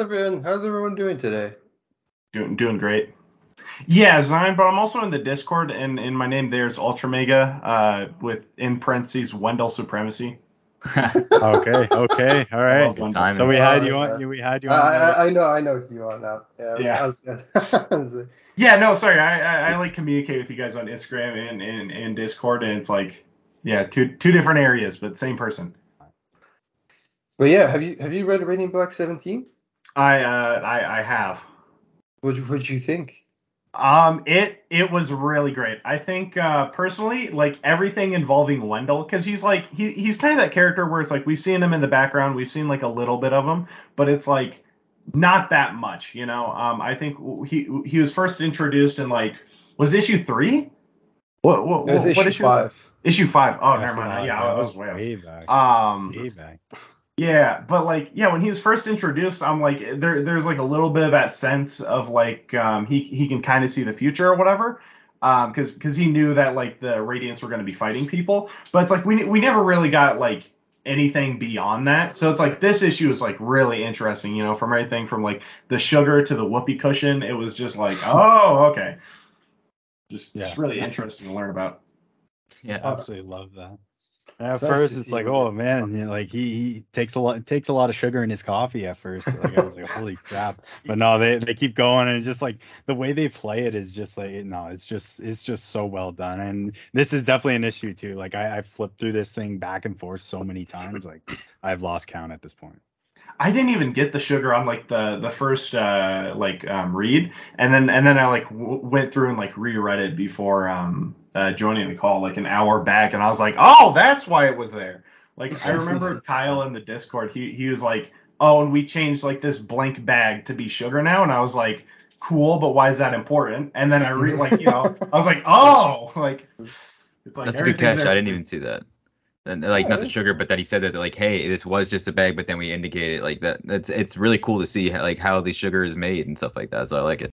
everyone? How's everyone doing today? Doing doing great. Yeah, Zion, but I'm also in the Discord, and in my name there's Ultra Mega, uh, with in parentheses Wendell Supremacy. okay, okay, all right. Well, Time So we had you on. We had you I, on. there. I, I know, I know you are now. Yeah, Yeah. Was, I was, Yeah, no, sorry, I, I I like communicate with you guys on Instagram and, and and Discord, and it's like, yeah, two two different areas, but same person. but yeah, have you have you read Radiant Black 17? I uh I I have. What what'd you think? Um, it it was really great. I think uh, personally, like everything involving Wendell, because he's like he he's kind of that character where it's like we've seen him in the background, we've seen like a little bit of him, but it's like not that much, you know. Um, I think he he was first introduced in like was it issue three? What what, It was what issue issue five. Issue five. Oh, never mind. Yeah, I was way way back. Um, way back. Yeah, but like yeah, when he was first introduced, I'm like there there's like a little bit of that sense of like um he he can kind of see the future or whatever. Um cuz cuz he knew that like the Radiants were going to be fighting people, but it's like we we never really got like anything beyond that. So it's like this issue is like really interesting, you know, from everything from like the sugar to the whoopee cushion, it was just like, oh, okay. Just just really interesting to learn about. Yeah. Absolutely love that. At It's first, to it's like, oh man, you know, like he, he takes a lot takes a lot of sugar in his coffee at first. Like I was like, holy crap. But no, they, they keep going and it's just like the way they play it is just like no, it's just it's just so well done. And this is definitely an issue too. Like I, I flipped through this thing back and forth so many times, like I've lost count at this point. I didn't even get the sugar on like the the first uh like um read and then and then I like w- went through and like reread it before um uh joining the call like an hour back and I was like oh that's why it was there like I remember Kyle in the Discord he he was like oh and we changed like this blank bag to be sugar now and I was like cool but why is that important and then I read like you know I was like oh like it's like That's a good catch. there. I didn't even see that. And like Yeah, not the sugar, but that he said that like, hey, this was just a bag, but then we indicated like that. That's it's really cool to see how, like how the sugar is made and stuff like that. So I like it.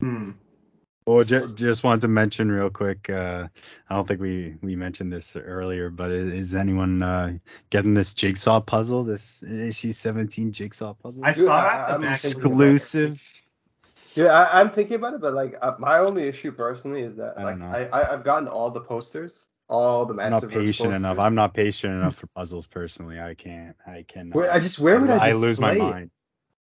Hmm. Well, ju- just wanted to mention real quick. Uh, I don't think we we mentioned this earlier, but is, is anyone uh, getting this jigsaw puzzle? This issue 17 jigsaw puzzle. I saw that at I'm back. thinking about it. exclusive. Yeah, I, I'm thinking about it, but like uh, my only issue personally is that I like. I, I I've gotten all the posters, all the I'm not patient enough. I'm not patient enough for puzzles personally. I can't. I cannot. Where, I just where would I, I lose my mind.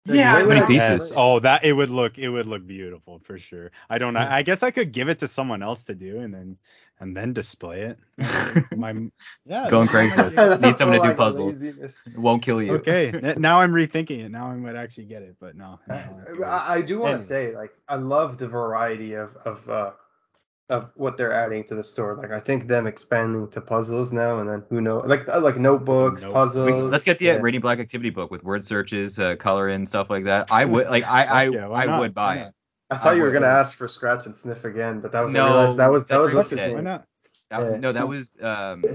Like, Yeah, where I would pieces? Oh, that it would look it would look beautiful for sure. I don't know. I guess I could give it to someone else to do and then and then display it. my yeah. Go on Craigslist. Need someone to do Like, puzzles. laziness. It won't kill you. Okay. now I'm rethinking it. Now I might actually get it, but no. no, Uh, I, I do want to Anyway. say, like, I love the variety of of uh, of what they're adding to the store. Like, I think them expanding to puzzles now, and then who knows, like uh, like notebooks, Nope. puzzles. We, let's get the yeah. uh, Radiant Black activity book with word searches, uh, color in stuff like that. I would like I I, Yeah, I not? would buy it. I thought I you were gonna ask for scratch and sniff again, but that was I realized that was that that's was what's I his said. Why not? That, Yeah. No, that was um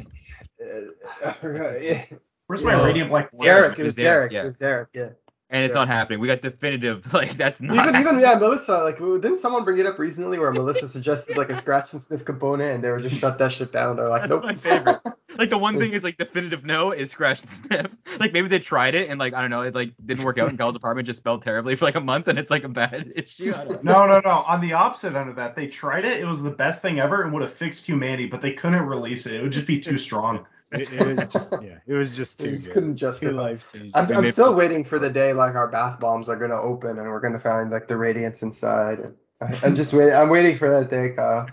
Uh, I forgot. Yeah. Where's my Radiant Black? Derek, it it was was Derek, Derek. yeah. It was Derek. Yeah. And it's Yeah. not happening. We got definitive like that's not Even happening. even yeah, Melissa. Like, didn't someone bring it up recently where Melissa suggested like a scratch and sniff component, and they were just shut that shit down. They're like, That's nope. my favorite. Like the one thing is like definitive no is scratch and sniff. Like maybe they tried it and like I don't know, it like didn't work out in Kyle's apartment just spelled terribly for like a month and it's like a bad issue. I don't know. No, no, no. On the opposite end of that, they tried it. It was the best thing ever and would have fixed humanity, but they couldn't release it. It would just be too strong. It, it was just yeah. It was just They too just good. couldn't Too justify. life changing. I'm, I'm still waiting for the day like our bath bombs are gonna open and we're gonna find like the radiance inside. And I, I'm just waiting. I'm waiting for that day, Kyle.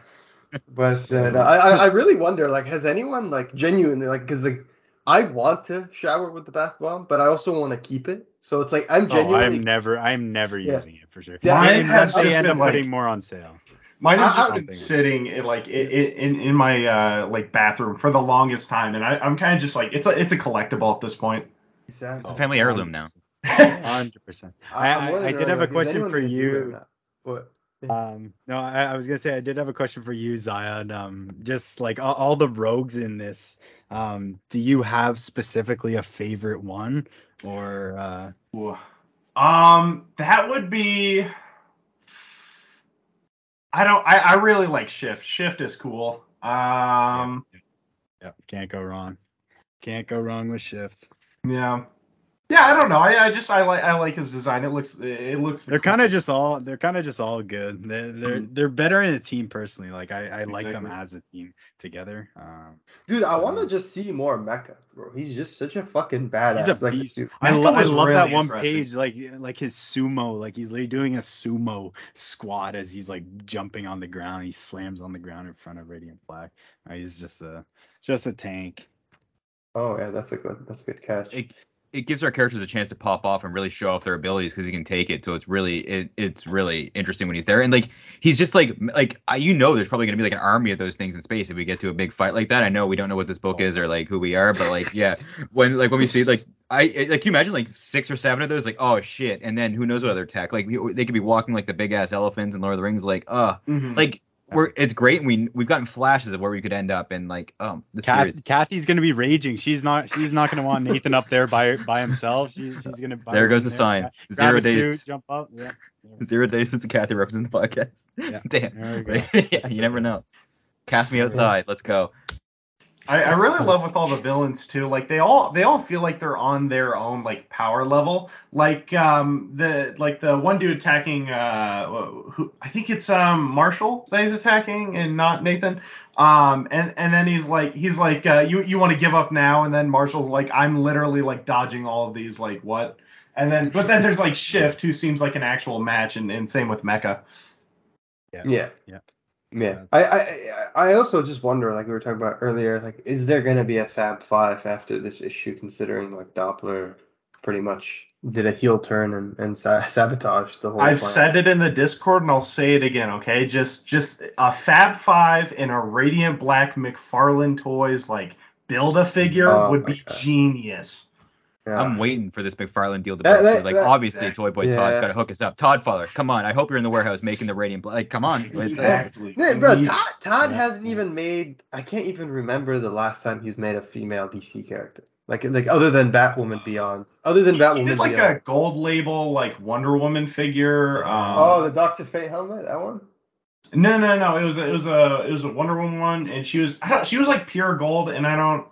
But uh, no, I, I I really wonder like has anyone like genuinely like because like I want to shower with the bath bomb, but I also want to keep it. So it's like I'm genuinely. Oh. I'm never, I'm never Yeah. using it for sure. Yeah, Mine unless has they just end been, up putting like- more on sale. Mine has just been sitting in like i- i- in in my uh like bathroom for the longest time, and I, I'm kind of just like it's a it's a collectible at this point. Exactly. It's a family heirloom now. Hundred percent. I, I'm I, I did have a question for gonna do it or you. What? Um, no, I, I was gonna say I did have a question for you, Zion. Um, just like all, all the rogues in this, um, do you have specifically a favorite one, or uh, Um, that would be. I don't. I, I really like Shift. Shift is cool. Um, yeah, can't go wrong. Can't go wrong with shifts. yeah. Yeah, I don't know. I, I just I like I like his design. It looks it looks. They're kind of just all they're kind of just all good. They're they're, they're better in a team personally. Like I, I like them as a team together. Um, Dude, I want to just see more Mecha, bro. He's just such a fucking badass. He's a like, beast. dude. I, Mecha lo- I love really that one page, like like his sumo, like he's literally doing a sumo squat as he's like jumping on the ground. He slams on the ground in front of Radiant Black. He's just a just a tank. Oh yeah, that's a good that's a good catch. It, it gives our characters a chance to pop off and really show off their abilities because he can take it. So it's really it, it's really interesting when he's there and like he's just like like I, you know there's probably gonna be like an army of those things in space if we get to a big fight like that. I know we don't know what this book is or like who we are, but like yeah, when like when we see like I like can you imagine like six or seven of those like oh shit and then who knows what other tech like we, they could be walking like the big ass elephants in Lord of the Rings like uh Mhm. like we're it's great we we've gotten flashes of where we could end up and like um the Kath, series Kathy's gonna be raging. She's not. She's not gonna want Nathan up there by by himself. She, she's gonna. There goes the there, sign. Zero a suit, days. jump up. Yeah. Zero days since Kathy represents the podcast. Yeah. Damn. Yeah, you never know. Cast me outside. Let's go. I, I really love with all the villains too. Like they all they all feel like they're on their own like power level. Like um the like the one dude attacking uh who I think it's um Marshall that he's attacking and not Nathan. Um and and then he's like he's like uh, you you want to give up now and then Marshall's like I'm literally like dodging all of these like what and then but then there's like Shift who seems like an actual match and, and same with Mecha. Yeah. Yeah. Yeah. That's- I, I I also just wonder, like we were talking about earlier, like is there gonna be a Fab Five after this issue, considering like Doppler pretty much did a heel turn and, and sa- sabotaged the whole I've plan. said it in the Discord and I'll say it again, okay? Just just a Fab Five and a Radiant Black McFarlane Toys like build a figure Oh would be God. genius. Yeah. I'm waiting for this McFarlane deal to That- break. that- like that- obviously, exactly. Toy Boy Yeah. Todd's got to hook us up. Todd Father, come on! I hope you're in the warehouse making the Radiant. Bla- Like, come on! It's, Exactly. Yeah, bro, Todd, Todd Yeah. hasn't even made. I can't even remember the last time he's made a female DC character. Like, like other than Batwoman Beyond. Other than He Batwoman did like Beyond. a gold label like Wonder Woman figure. Um, oh, the Doctor Fate helmet, that one. no, no, no. It was a, it was a it was a Wonder Woman one, and she was I don't she was like pure gold, and I don't.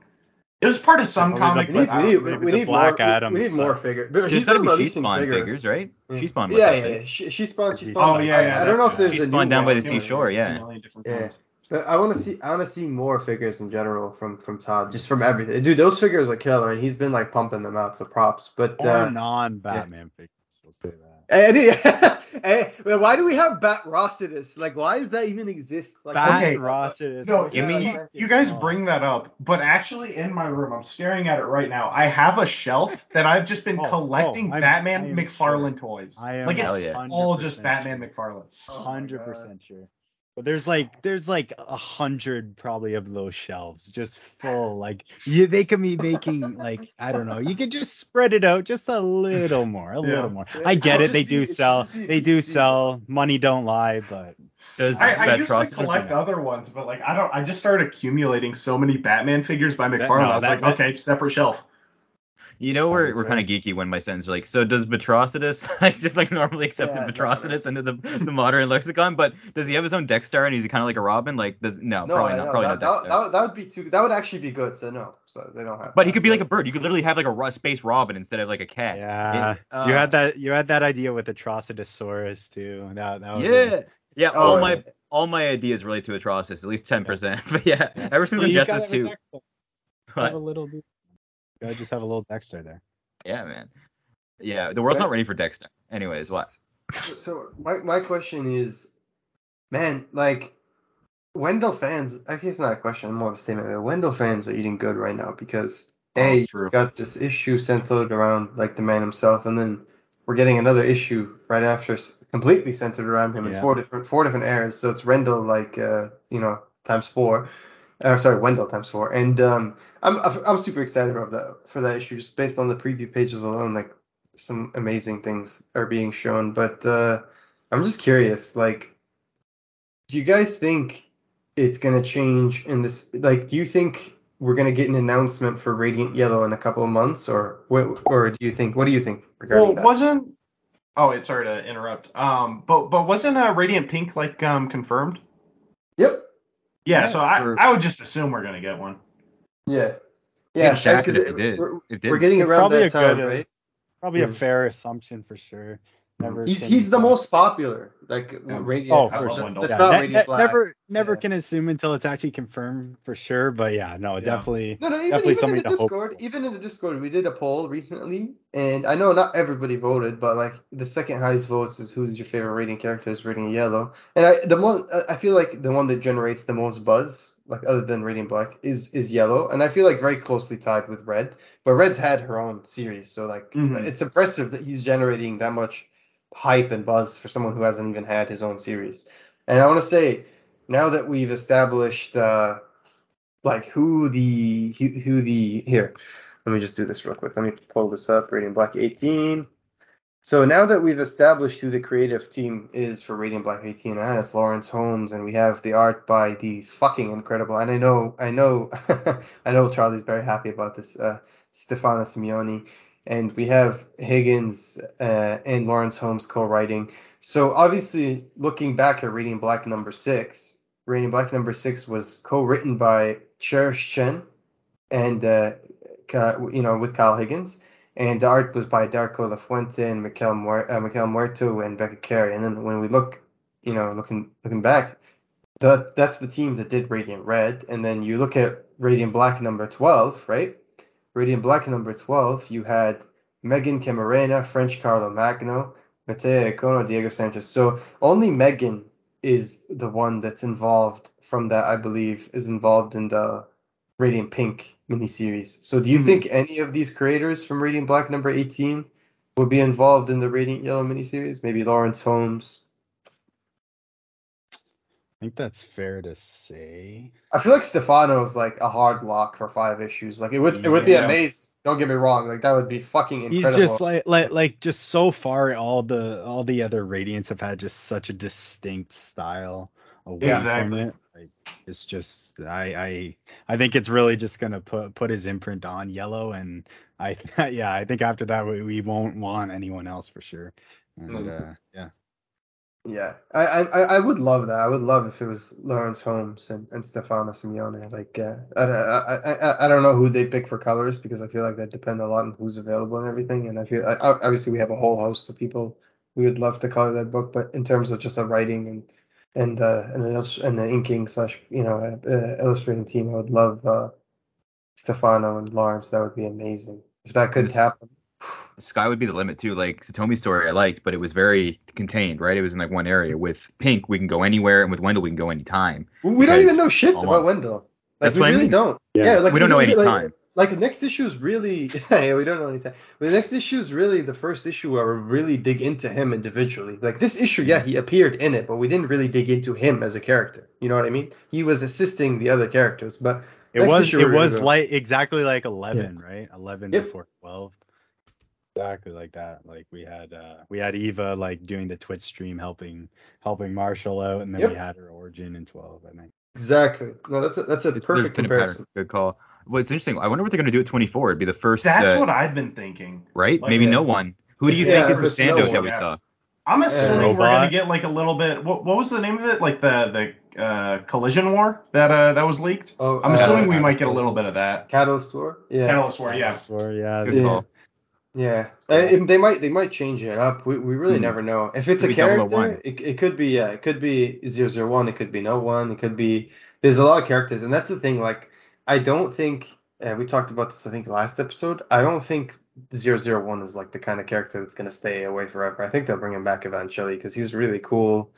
It was part of some Probably comic, the- We need, we need, remember. we need Black more. Adam we need more figures. But There's he's got to been be She releasing Spawn figures. figures, right? Yeah. She Spawn Yeah, yeah, yeah. She, she spawned. She She's spawned. Oh yeah, yeah. I, I don't know if there's. She a new spawned down by the seashore, yeah. A million different Yeah. But I want to see. I want to see more figures in general from from Todd, just from everything. Dude, those figures are killer, and he's been like pumping them out. So props. But Or uh, non-Batman figures. We'll say that. and he- hey, well, why do we have Batrocitus? Like, why does that even exist? Like, Bat okay. Rossidus. No, Give you, me- you, you guys Oh. bring that up, but actually in my room, I'm staring at it right now. I have a shelf that I've just been oh, oh, collecting oh, I'm- Batman I am McFarlane toys. I am like it's Hell yeah. all just Batman sure. McFarlane. Hundred percent oh sure. But there's like there's like a hundred probably of those shelves just full. Like you, they could be making like I don't know. You could just spread it out just a little more, a Yeah. little more. Yeah, I get it'll it. They just be- do sell. be They do DC. sell. Money don't lie, but Does I, I used to Batroc- collect other ones, but like I don't. I just started accumulating so many Batman figures by McFarlane. no, I was that- like, that- okay, separate shelf. You know we're That's we're kind of geeky when my sentence are like, so does Batrocitus like just like normally accepted Yeah, no, into the the modern lexicon, but does he have his own Dex-Starr and he's kind of like a Robin? Like does no, no, probably I not, know. probably that, not that, that, that would be too. That would actually be good. So no, so they don't have. But he could be like a bird. You could literally have like a space Robin instead of like a cat. yeah, It- uh, you had that. You had that idea with Atrocitus too. That that was Yeah. Yeah, Oh, all yeah. my all my ideas relate to Atrocitus, at least ten percent. But yeah, Yeah. ever since He's gotta Injustice a two. Have a little. You gotta just have a little Dexter there. Yeah, man. Yeah, the world's not ready for Dexter. Anyways, what? So, so my my question is, man, like Wendell fans. Actually, it's not a question. More of a statement. but Wendell fans are eating good right now because a Oh, he's got this issue centered around like the man himself, and then we're getting another issue right after completely centered around him in Yeah. four different four different eras. So it's Rendell like uh, you know times four. Uh, sorry, Wendell times four, and um, I'm I'm super excited about that for that issue just based on the preview pages alone. Like some amazing things are being shown, but uh, I'm just curious. Like, do you guys think it's gonna change in this? Like, do you think we're gonna get an announcement for Radiant Yellow in a couple of months, or what? Or do you think? What do you think regarding Well, that? wasn't. Oh, it's sorry to interrupt. Um, but but wasn't uh, Radiant Pink like um confirmed? Yep. Yeah, Yeah, so I or- I would just assume we're gonna get one. Yeah. Yeah, Yeah. shafted because if it did. We're, It did. we're getting It's around that time, good, uh, right? probably a fair assumption for sure. Never He's can- he's the most popular. Like Yeah. radiant. Oh, for that's, sure. that's Yeah, not ne- radiant ne- black. never never Yeah. can assume until it's actually confirmed for sure. But yeah, no, Yeah. definitely. No, no, even, Definitely even in the to Discord, for. even in the Discord, we did a poll recently, and I know not everybody voted, but like the second highest votes is who's your favorite rating character is radiant yellow, and I the one I feel like the one that generates the most buzz, like other than Radiant Black, is is yellow, and I feel like very closely tied with red, but red's had her own series, so like Mhm. it's impressive that he's generating that much hype and buzz for someone who hasn't even had his own series, and I want to say now that we've established. uh like who the who, who the here let me just do this real quick. Let me pull this up radiant black 18 so now that we've established who the creative team is for radiant black 18 and it's lawrence holmes and we have the art by the fucking incredible and i know i know i know charlie's very happy about this uh stefano simeone and we have higgins uh, and lawrence holmes co-writing so obviously looking back at radiant black number six Radiant Black number six was co-written by Cherish Chen and uh, you know with Kyle Higgins, and the art was by Darko Lafuente and Miquel, Muer- uh, Miquel Muerto and Becca Carey. And then when we look, you know, looking looking back, the, that's the team that did Radiant Red. And then you look at Radiant Black number twelve, right? Radiant Black number twelve, you had Meghan Camarena, French Carlo Magno, Mattia Iacono, Diego Sanchez. So only Meghan is the one that's involved from that I believe is involved in the Radiant Pink miniseries. So do you Mhm. think any of these creators from Radiant Black number 18 will be involved in the Radiant Yellow miniseries? Maybe Lawrence Holmes. I think that's fair to say. I feel like Stefano's like a hard lock for five issues. Like it would it would be amazing. Don't get me wrong. Like that would be fucking He's just like like like just so far all the all the other radiants have had just such a distinct style away from it. Like it's just I I I think it's really just gonna put put his imprint on yellow and I yeah I think after that we, we won't want anyone else for sure. And, Mm. uh, yeah. Yeah, I, I I would love that. I would love if it was Lawrence Holmes and, and Stefano Simeone. Like, uh, I, I, I, I don't know who they pick for colors because I feel like that depend a lot on who's available and everything. And I feel I, obviously we have a whole host of people we would love to color that book, but in terms of just a writing and and uh and an, and an inking slash you know uh, uh, illustrating team, I would love uh Stefano and Lawrence. That would be amazing if that could happen. Sky would be the limit too. Like Satomi's story, I liked, but it was very contained, right? It was in like one area. With Pink, we can go anywhere, and with Wendell, we can go anytime. We don't even know shit about. Wendell. Like That's we what I really mean. don't. Yeah. Yeah, like We don't know really- any like, time. Like the next issue is really yeah, we don't know any time. But the next issue is really the first issue where we really dig into him individually. Like this issue, yeah, he appeared in it, but we didn't really dig into him as a character. You know what I mean? He was assisting the other characters, but It Next was issue it was like exactly like 11, right? 11 Yep. before 12. Exactly like that. Like we had uh we had Eva like doing the Twitch stream helping helping Marshall out and then Yep. we had her origin in 12, I think. exactly. No, that's a, that's a It's, perfect been a pattern. Good call. well it's interesting, I wonder what they're gonna do at 24. It'd be the first, That's uh, what I've been thinking. right? like Maybe that. no one. Who do you Yeah, think is the it's no standout that we yeah. saw? I'm assuming we're gonna get like a little bit. What, what was the name of it? Like the the uh, collision war that uh, that was leaked. Oh, I'm uh, assuming we might get a little bit of that. Catalyst War. Yeah. Catalyst war, yeah. That's where, yeah. Good Yeah. call. Yeah, Uh, they might they might change it up. We, we really Hmm. never know. If it's a character, one. it, it could be yeah, it could be zero zero one. it could be no one, it could be there's a lot of characters, and that's the thing. Like I don't think uh, we talked about this. I think last episode. I don't think 001 is like the kind of character that's gonna stay away forever. I think they'll bring him back eventually because he's really cool.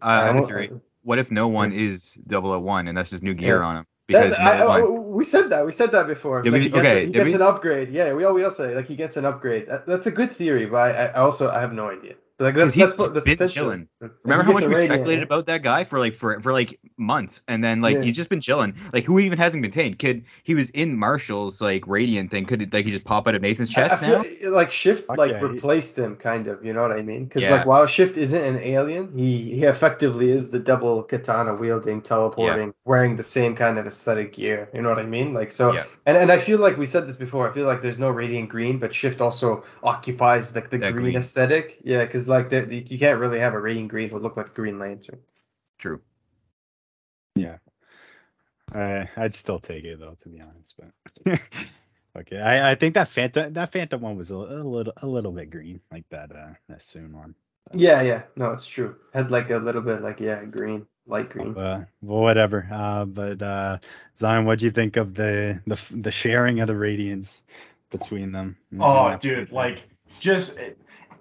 I have a theory. What if no one is 001 and that's just new gear Yeah. on him? Because I- I- we said that. We said that before. Like we? he gets, Okay, he gets we? an upgrade. Yeah, we all we all say like he gets an upgrade. That, that's a good theory, but I, I also I have no idea. Like that's He's that's, what- that's been potential. chilling. Like, Remember how much we radiant, speculated yeah. about that guy for like for for like months, and then like Yeah. he's just been chilling. Like who even hasn't been tamed? Could he was in Marshall's like radiant thing? Could it, like he just pop out of Nathan's I- I chest feel now? like Shift Fuck like replaced him kind of, you know what I mean? Because Yeah. like while Shift isn't an alien, he he effectively is the double katana wielding, teleporting, wearing the same kind of aesthetic gear. You know what I mean? Like so, Yeah. and and I feel like we said this before. I feel like there's no radiant green, but Shift also occupies like the That green, green. aesthetic. Yeah, because like the, the- you can't really have a radiant green who look like a Green Lantern. True. Yeah. Uh, I'd still take it though, to be honest. But Okay, I, I think that Phantom that Phantom one was a, a little a little bit green, like that uh that Soon one. Yeah, yeah. No, it's true. Had like a little bit like yeah, green, light green. Uh, well, whatever. Uh, but uh, Zion, what do you think of the the the sharing of the radiance between them? Oh, dude, like just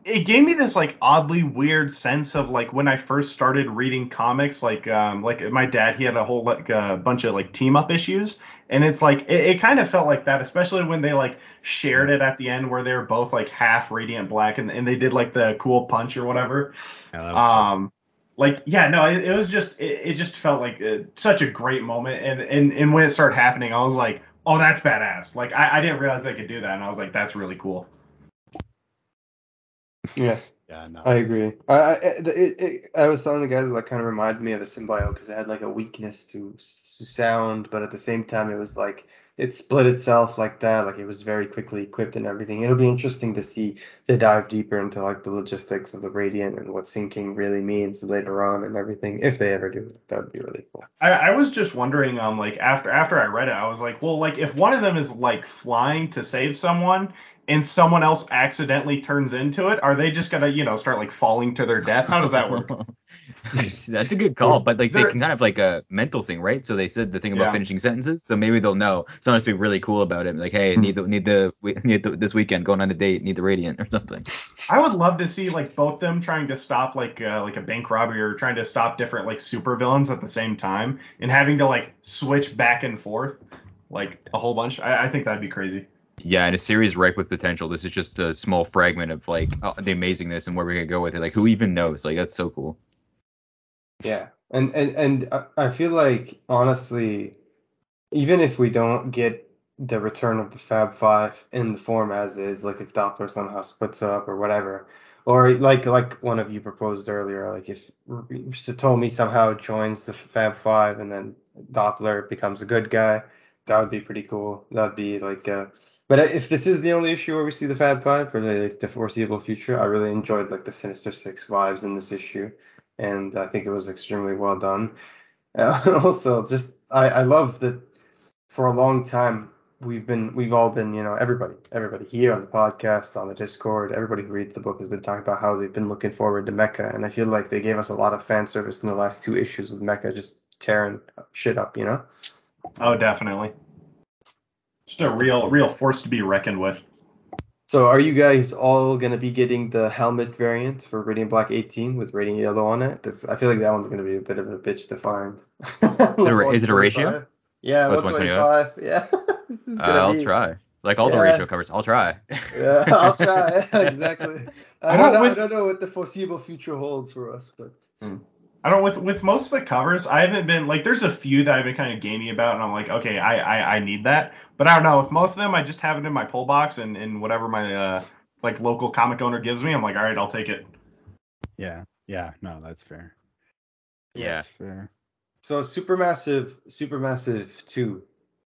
it, gave me this like oddly weird sense of like when I first started reading comics, like um like my dad he had a whole like a uh, bunch of like team up issues, and it's like it, it kind of felt like that, especially when they like shared it at the end where they were both like half radiant black and, and they did like the cool punch or whatever. Yeah, um, like yeah, no, it, it was just it, it just felt like uh, such a great moment, and and and when it started happening, I was like, oh, that's badass. Like I, I didn't realize they could do that, and I was like, that's really cool. Yeah. Yeah, no. I agree. I I, it, it, I was telling the guys that kind of reminded me of a symbiote because it had like a weakness to, to sound, but at the same time it was like it split itself like that. Like it was very quickly equipped and everything. It'll be interesting to see they dive deeper into like the logistics of the Radiant and what syncing really means later on and everything. If they ever do, that would be really cool. I, I was just wondering, um, like after after I read it, I was like, well, like if one of them is like flying to save someone and someone else accidentally turns into it, are they just gonna, you know, start like falling to their death? How does that work? That's a good call, but like they can kind of like a mental thing, right? So they said the thing about Yeah. finishing sentences, so maybe they'll know. Someone has to be really cool about it, like, hey, need the need the we- need the, this weekend going on a date, need the radiant or something. I would love to see like both them trying to stop like uh, like a bank robbery or trying to stop different like supervillains at the same time and having to like switch back and forth like a whole bunch. I, I think that'd be crazy. Yeah, and a series ripe with potential. This is just a small fragment of like uh, the amazingness and where we could go with it. Like, who even knows? Like, that's so cool. Yeah, and and and I- feel like honestly, even if we don't get the return of the Fab Five in the form as is, like if Doppler somehow splits up or whatever, or like like one of you proposed earlier, like if Satomi somehow joins the Fab Five and then Doppler becomes a good guy, that would be pretty cool. That'd be like, uh, but if this is the only issue where we see the Fab Five for like, the foreseeable future, I really enjoyed like the Sinister Six vibes in this issue and I think it was extremely well done. Uh, also, just I, I love that for a long time we've been we've all been you know everybody everybody here on the podcast on the Discord everybody who reads the book has been talking about how they've been looking forward to mecha and I feel like they gave us a lot of fan service in the last two issues with mecha just tearing shit up you know. Oh, definitely. Just a real real force to be reckoned with. So are you guys all gonna be getting the helmet variant for Radiant Black 18 with Radiant Yellow on it? That's, I feel like that one's gonna be a bit of a bitch to find. Is it a ratio? Yeah, Oh, it's 125. Yeah. this is Uh, I'll be, try. Like all the ratio covers, I'll try. Yeah, I'll try. exactly. I I don't don't know. with- I don't know what the foreseeable future holds for us, but I don't with with most of the covers, I haven't been like there's a few that I've been kind of gamey about, and I'm like, okay, I, I I need that, but I don't know. With most of them, I just have it in my pull box and and whatever my uh like local comic owner gives me, I'm like, all right, I'll take it. Yeah, yeah, no, that's fair. Yeah. That's fair. so supermassive, supermassive two.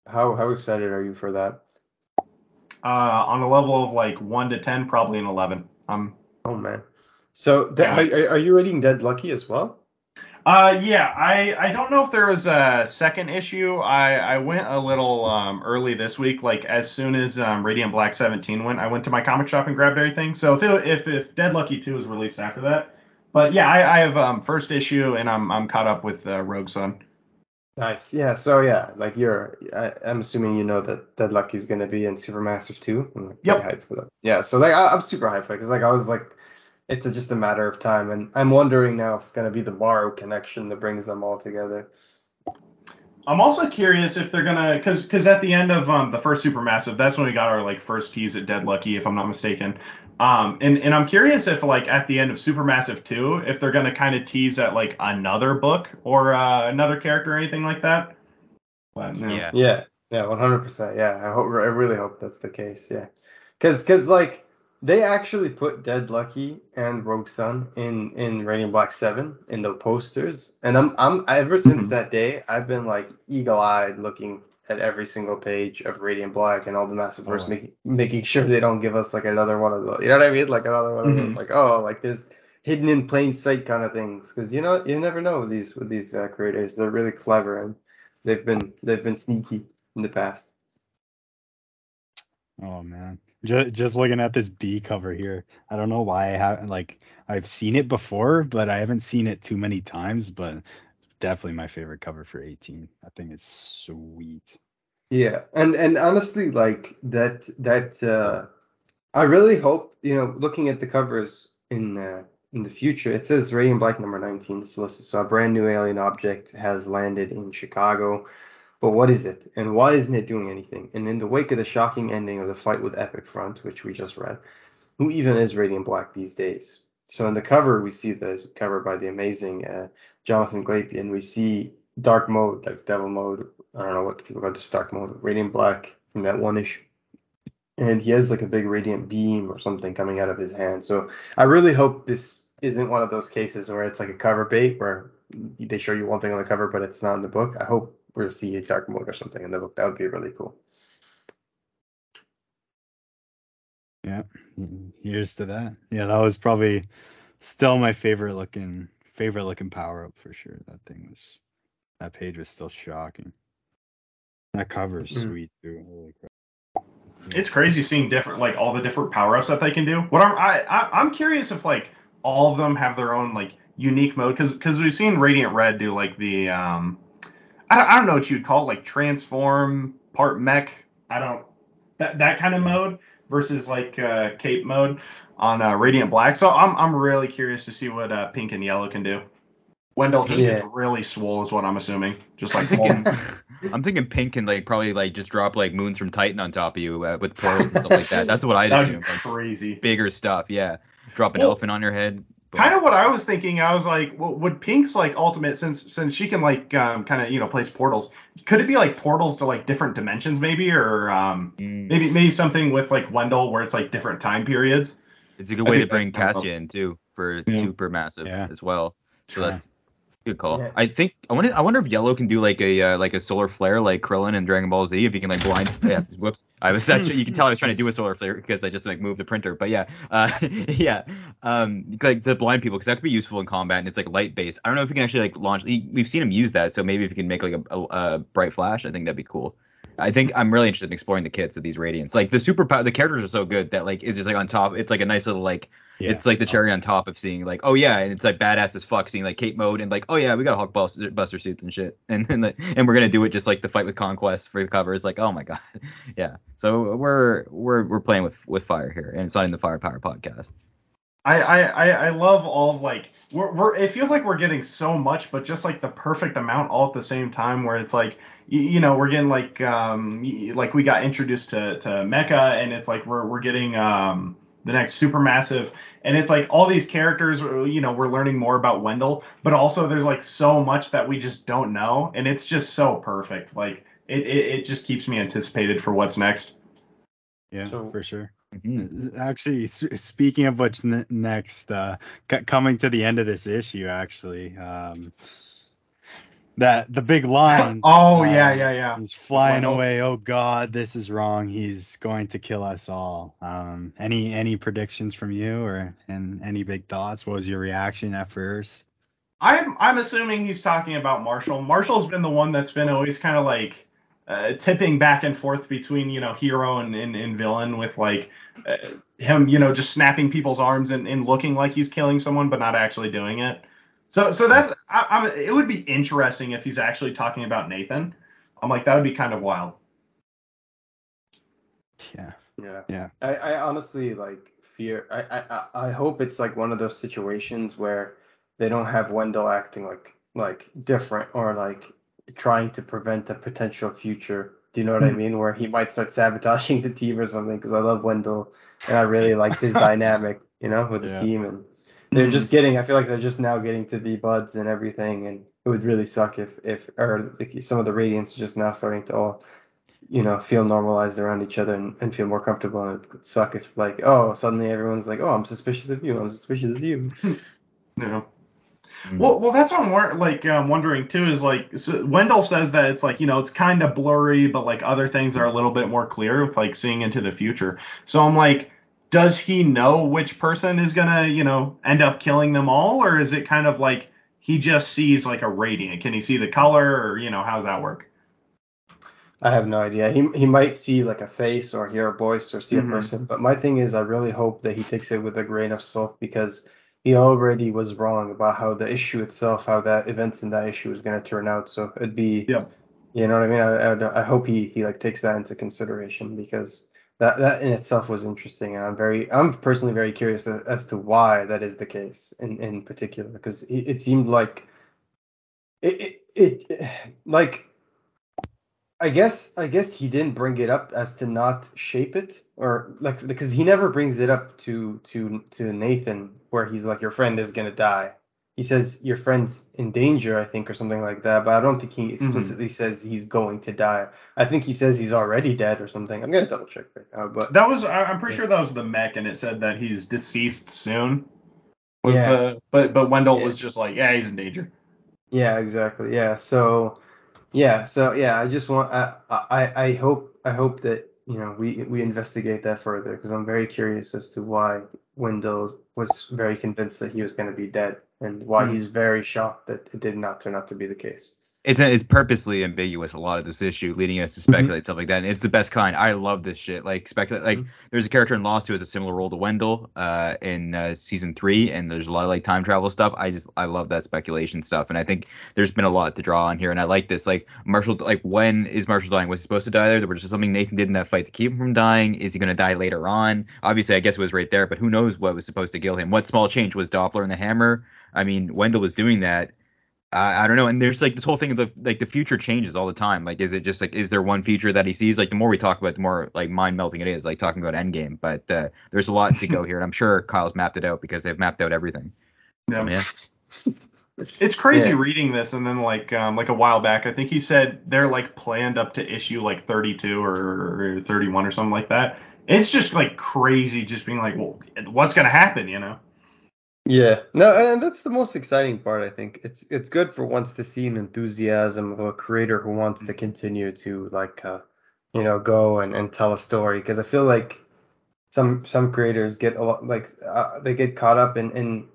How how excited are you for that? Uh, on a level of like one to ten, probably an eleven. Um, Oh man. So de- Yeah. are, are you reading Dead Lucky as well? Uh, yeah, I I don't know if there was a second issue. I I went a little um early this week, like as soon as um Radiant Black 17 went, I went to my comic shop and grabbed everything. So if it, if if Dead Lucky 2 is released after that, but yeah, I I have um first issue and I'm I'm caught up with uh, Rogue Sun. Nice. Yeah. So yeah, like you're. I, I'm assuming you know that Dead Lucky's gonna be in Supermassive two. I'm like pretty Yep. hyped for that. Yeah. So like I, I'm super hyped for it because like I was like, it's a, just a matter of time, and I'm wondering now if it's gonna be the Morrow connection that brings them all together. I'm also curious if they're gonna, cause, cause at the end of um the first Supermassive, that's when we got our like first tease at Dead Lucky, if I'm not mistaken. Um, and and I'm curious if like at the end of Supermassive two, if they're gonna kind of tease at like another book or uh, another character or anything like that. But. Yeah. Yeah. Yeah. 100. percent Yeah. I hope. I really hope that's the case. Yeah. Cause cause like they actually put Dead Lucky and Rogue Sun in in Radiant Black Seven in the posters, and I'm I'm ever since Mhm. that day I've been like eagle eyed looking at every single page of Radiant Black and all the Massive Verse, Oh. making making sure they don't give us like another one of those. You know what I mean? Like another one of those. Like oh, like this hidden in plain sight kind of things. Because you know you never know with these with these uh, creators. They're really clever and they've been they've been sneaky in the past. Oh man, just just looking at this B cover here, I don't know why I haven't like I've seen it before, but I haven't seen it too many times. But definitely my favorite cover for 18. I think it's sweet. Yeah, and and honestly, like that that uh, I really hope you know looking at the covers in uh, in the future, it says Radiant Black number 19 is. So a brand new alien object has landed in Chicago. But what is it? And why isn't it doing anything? And in the wake of the shocking ending of the fight with Epic Front, which we just read, who even is Radiant Black these days? So in the cover, we see the cover by the amazing uh, Jonathan Glapion. We see dark mode, like devil mode. I don't know what people call this dark mode. Radiant Black from that one issue. And he has like a big radiant beam or something coming out of his hand. So I really hope this isn't one of those cases where it's like a cover bait where they show you one thing on the cover but it's not in the book. I hope we'll see a dark mode or something in the book. That would be really cool. Yeah, here's to that. Yeah, that was probably still my favorite looking favorite looking power up for sure. That thing was that page was still shocking. That cover is Mhm. sweet too. Holy crap. It's crazy seeing different like all the different power ups that they can do. What I'm I, I I'm curious if like all of them have their own like unique mode because because we've seen Radiant Red do like the um I don't, I don't know what you'd call it like transform part mech I don't that that kind of mode versus like uh, cape mode on uh, Radiant Black. So I'm I'm really curious to see what uh, pink and yellow can do. Wendell just Yeah. gets really swole is what I'm assuming. Just like thinking. I'm thinking Pink can like probably like just drop like moons from Titan on top of you uh, with portals and stuff like that. That's what I'd That'd assume. Like, crazy. bigger stuff, yeah. Drop an Well, elephant on your head. Boom. kind of what I was thinking. I was like, well, would Pink's like ultimate since since she can like um, kind of you know place portals? Could it be like portals to like different dimensions maybe, or um, Mm, maybe maybe something with like Wendell where it's like different time periods? it's a good I way to bring that- Cassia in too for Yeah. super massive Yeah. as well. So Yeah. that's good call. Yeah. I think I wonder I wonder if Yellow can do like a uh, like a solar flare like Krillin in Dragon Ball Z if he can like blind. yeah, whoops. I was actually you can tell I was trying to do a solar flare because I just like moved the printer. But yeah, uh, yeah, um, like the blind people because that could be useful in combat and it's like light based. I don't know if you can actually like launch. We've seen him use that, so maybe if you can make like a, a, a bright flash, I think that'd be cool. I think I'm really interested in exploring the kits of these radiants. Like the super the characters are so good that like it's just like on top. It's like a nice little like Yeah. it's like the cherry on top of seeing like, oh yeah, and it's like badass as fuck seeing like Cape mode and like, oh yeah, we got Hulk buster, suits and shit, and then like, and we're gonna do it just like the fight with Conquest for the cover. It's like, oh my god, yeah. So we're we're we're playing with with fire here, and it's not in the Firepower podcast. I I I, love all of like we're, we're it feels like we're getting so much, but just like the perfect amount all at the same time. Where it's like you, you know we're getting like um like we got introduced to to Mecha, and it's like we're we're getting um the next supermassive and it's like all these characters you know we're learning more about wendell but also there's like so much that we just don't know and it's just so perfect like it, it, it just keeps me anticipated for what's next yeah, So- for sure. Mhm. Actually, speaking of what's ne- next, uh, c- coming to the end of this issue, actually, um, that the big line. oh yeah yeah yeah He's flying away. Oh God, this is wrong. He's going to kill us all. Um, any any predictions from you or and any big thoughts? What was your reaction at first? I'm I'm assuming he's talking about Marshall. Marshall's been the one that's been always kind of like uh, tipping back and forth between you know hero and, and, and villain with like uh, him you know just snapping people's arms and, and looking like he's killing someone but not actually doing it. So so that's I, I'm it would be interesting if he's actually talking about Nathan. I'm like that would be kind of wild. Yeah, Yeah. Yeah. I, I honestly like fear. I, I I- I hope it's like one of those situations where they don't have Wendell acting like like different or like trying to prevent a potential future. Do you know what I hmm. mean? Where he might start sabotaging the team or something. Because I love Wendell and I really like his dynamic, you know, with the Yeah. team. And they're just getting. I feel like they're just now getting to be buds and everything. And it would really suck if if or like some of the Radiants are just now starting to all you know, feel normalized around each other and, and feel more comfortable. And it would suck if, like, oh, suddenly everyone's like, oh, I'm suspicious of you. I'm suspicious of you. You know. Mm. Well, well, that's what I'm wor- like um, wondering too. Is like so Wendell says that it's like you know it's kind of blurry, but like other things are a little bit more clear with like seeing into the future. So I'm like, does he know which person is gonna you know end up killing them all, or is it kind of like he just sees like a radiant? Can he see the color, or you know how's that work? I have no idea. He he might see like a face or hear a voice or see Mhm. a person, but my thing is I really hope that he takes it with a grain of salt because he already was wrong about how the issue itself, how that events in that issue was going to turn out. So it'd be, Yeah. you know what I mean? I, I, I hope he he like takes that into consideration because that that in itself was interesting, and I'm very I'm personally very curious as, to why that is the case in in particular because it, it seemed like it, it it like I guess I guess he didn't bring it up as to not shape it or like because he never brings it up to to to Nathan where he's like your friend is gonna die. He says your friend's in danger, I think, or something like that. But I don't think he mm-hmm. explicitly says he's going to die. I think he says he's already dead or something. I'm gonna double check right now, but That was I'm pretty sure that was the mech, and it said that he's deceased soon. Was Yeah. the but but Wendell Yeah. was just like yeah he's in danger. Yeah, exactly. Yeah. So, yeah. So yeah, I just want I I I hope I hope that you know we we investigate that further because I'm very curious as to why Wendell was very convinced that he was going to be dead and why Hmm. he's very shocked that it did not turn out to be the case. It's it's purposely ambiguous a lot of this issue, leading us to speculate stuff like that. And it's the best kind. I love this shit. Like speculate. Like Mhm. there's a character in Lost who has a similar role to Wendell uh, in uh, season three, and there's a lot of like time travel stuff. I just I love that speculation stuff, and I think there's been a lot to draw on here, and I like this. Like Marshall, like when is Marshall dying? Was he supposed to die there? There was just something Nathan did in that fight to keep him from dying. Is he gonna die later on? Obviously, I guess it was right there, but who knows what was supposed to kill him? What small change was Doppler and the hammer? I mean, Wendell was doing that. I, I don't know. And there's like this whole thing of the like the future changes all the time. Like, is it just like is there one future that he sees? Like, the more we talk about, it, the more like mind melting it is. Like talking about Endgame. But uh, there's a lot to go here, and I'm sure Kyle's mapped it out because they've mapped out everything. So, yeah. It's crazy Yeah. reading this, and then like um, like a while back, I think he said they're like planned up to issue like 32 or 31 or something like that. It's just like crazy, just being like, well, what's gonna happen, you know? Yeah, no, and that's the most exciting part. I think it's it's good for once to see an enthusiasm of a creator who wants to continue to like, uh, you know, go and, and tell a story. Because I feel like some some creators get a lot like uh, they get caught up in in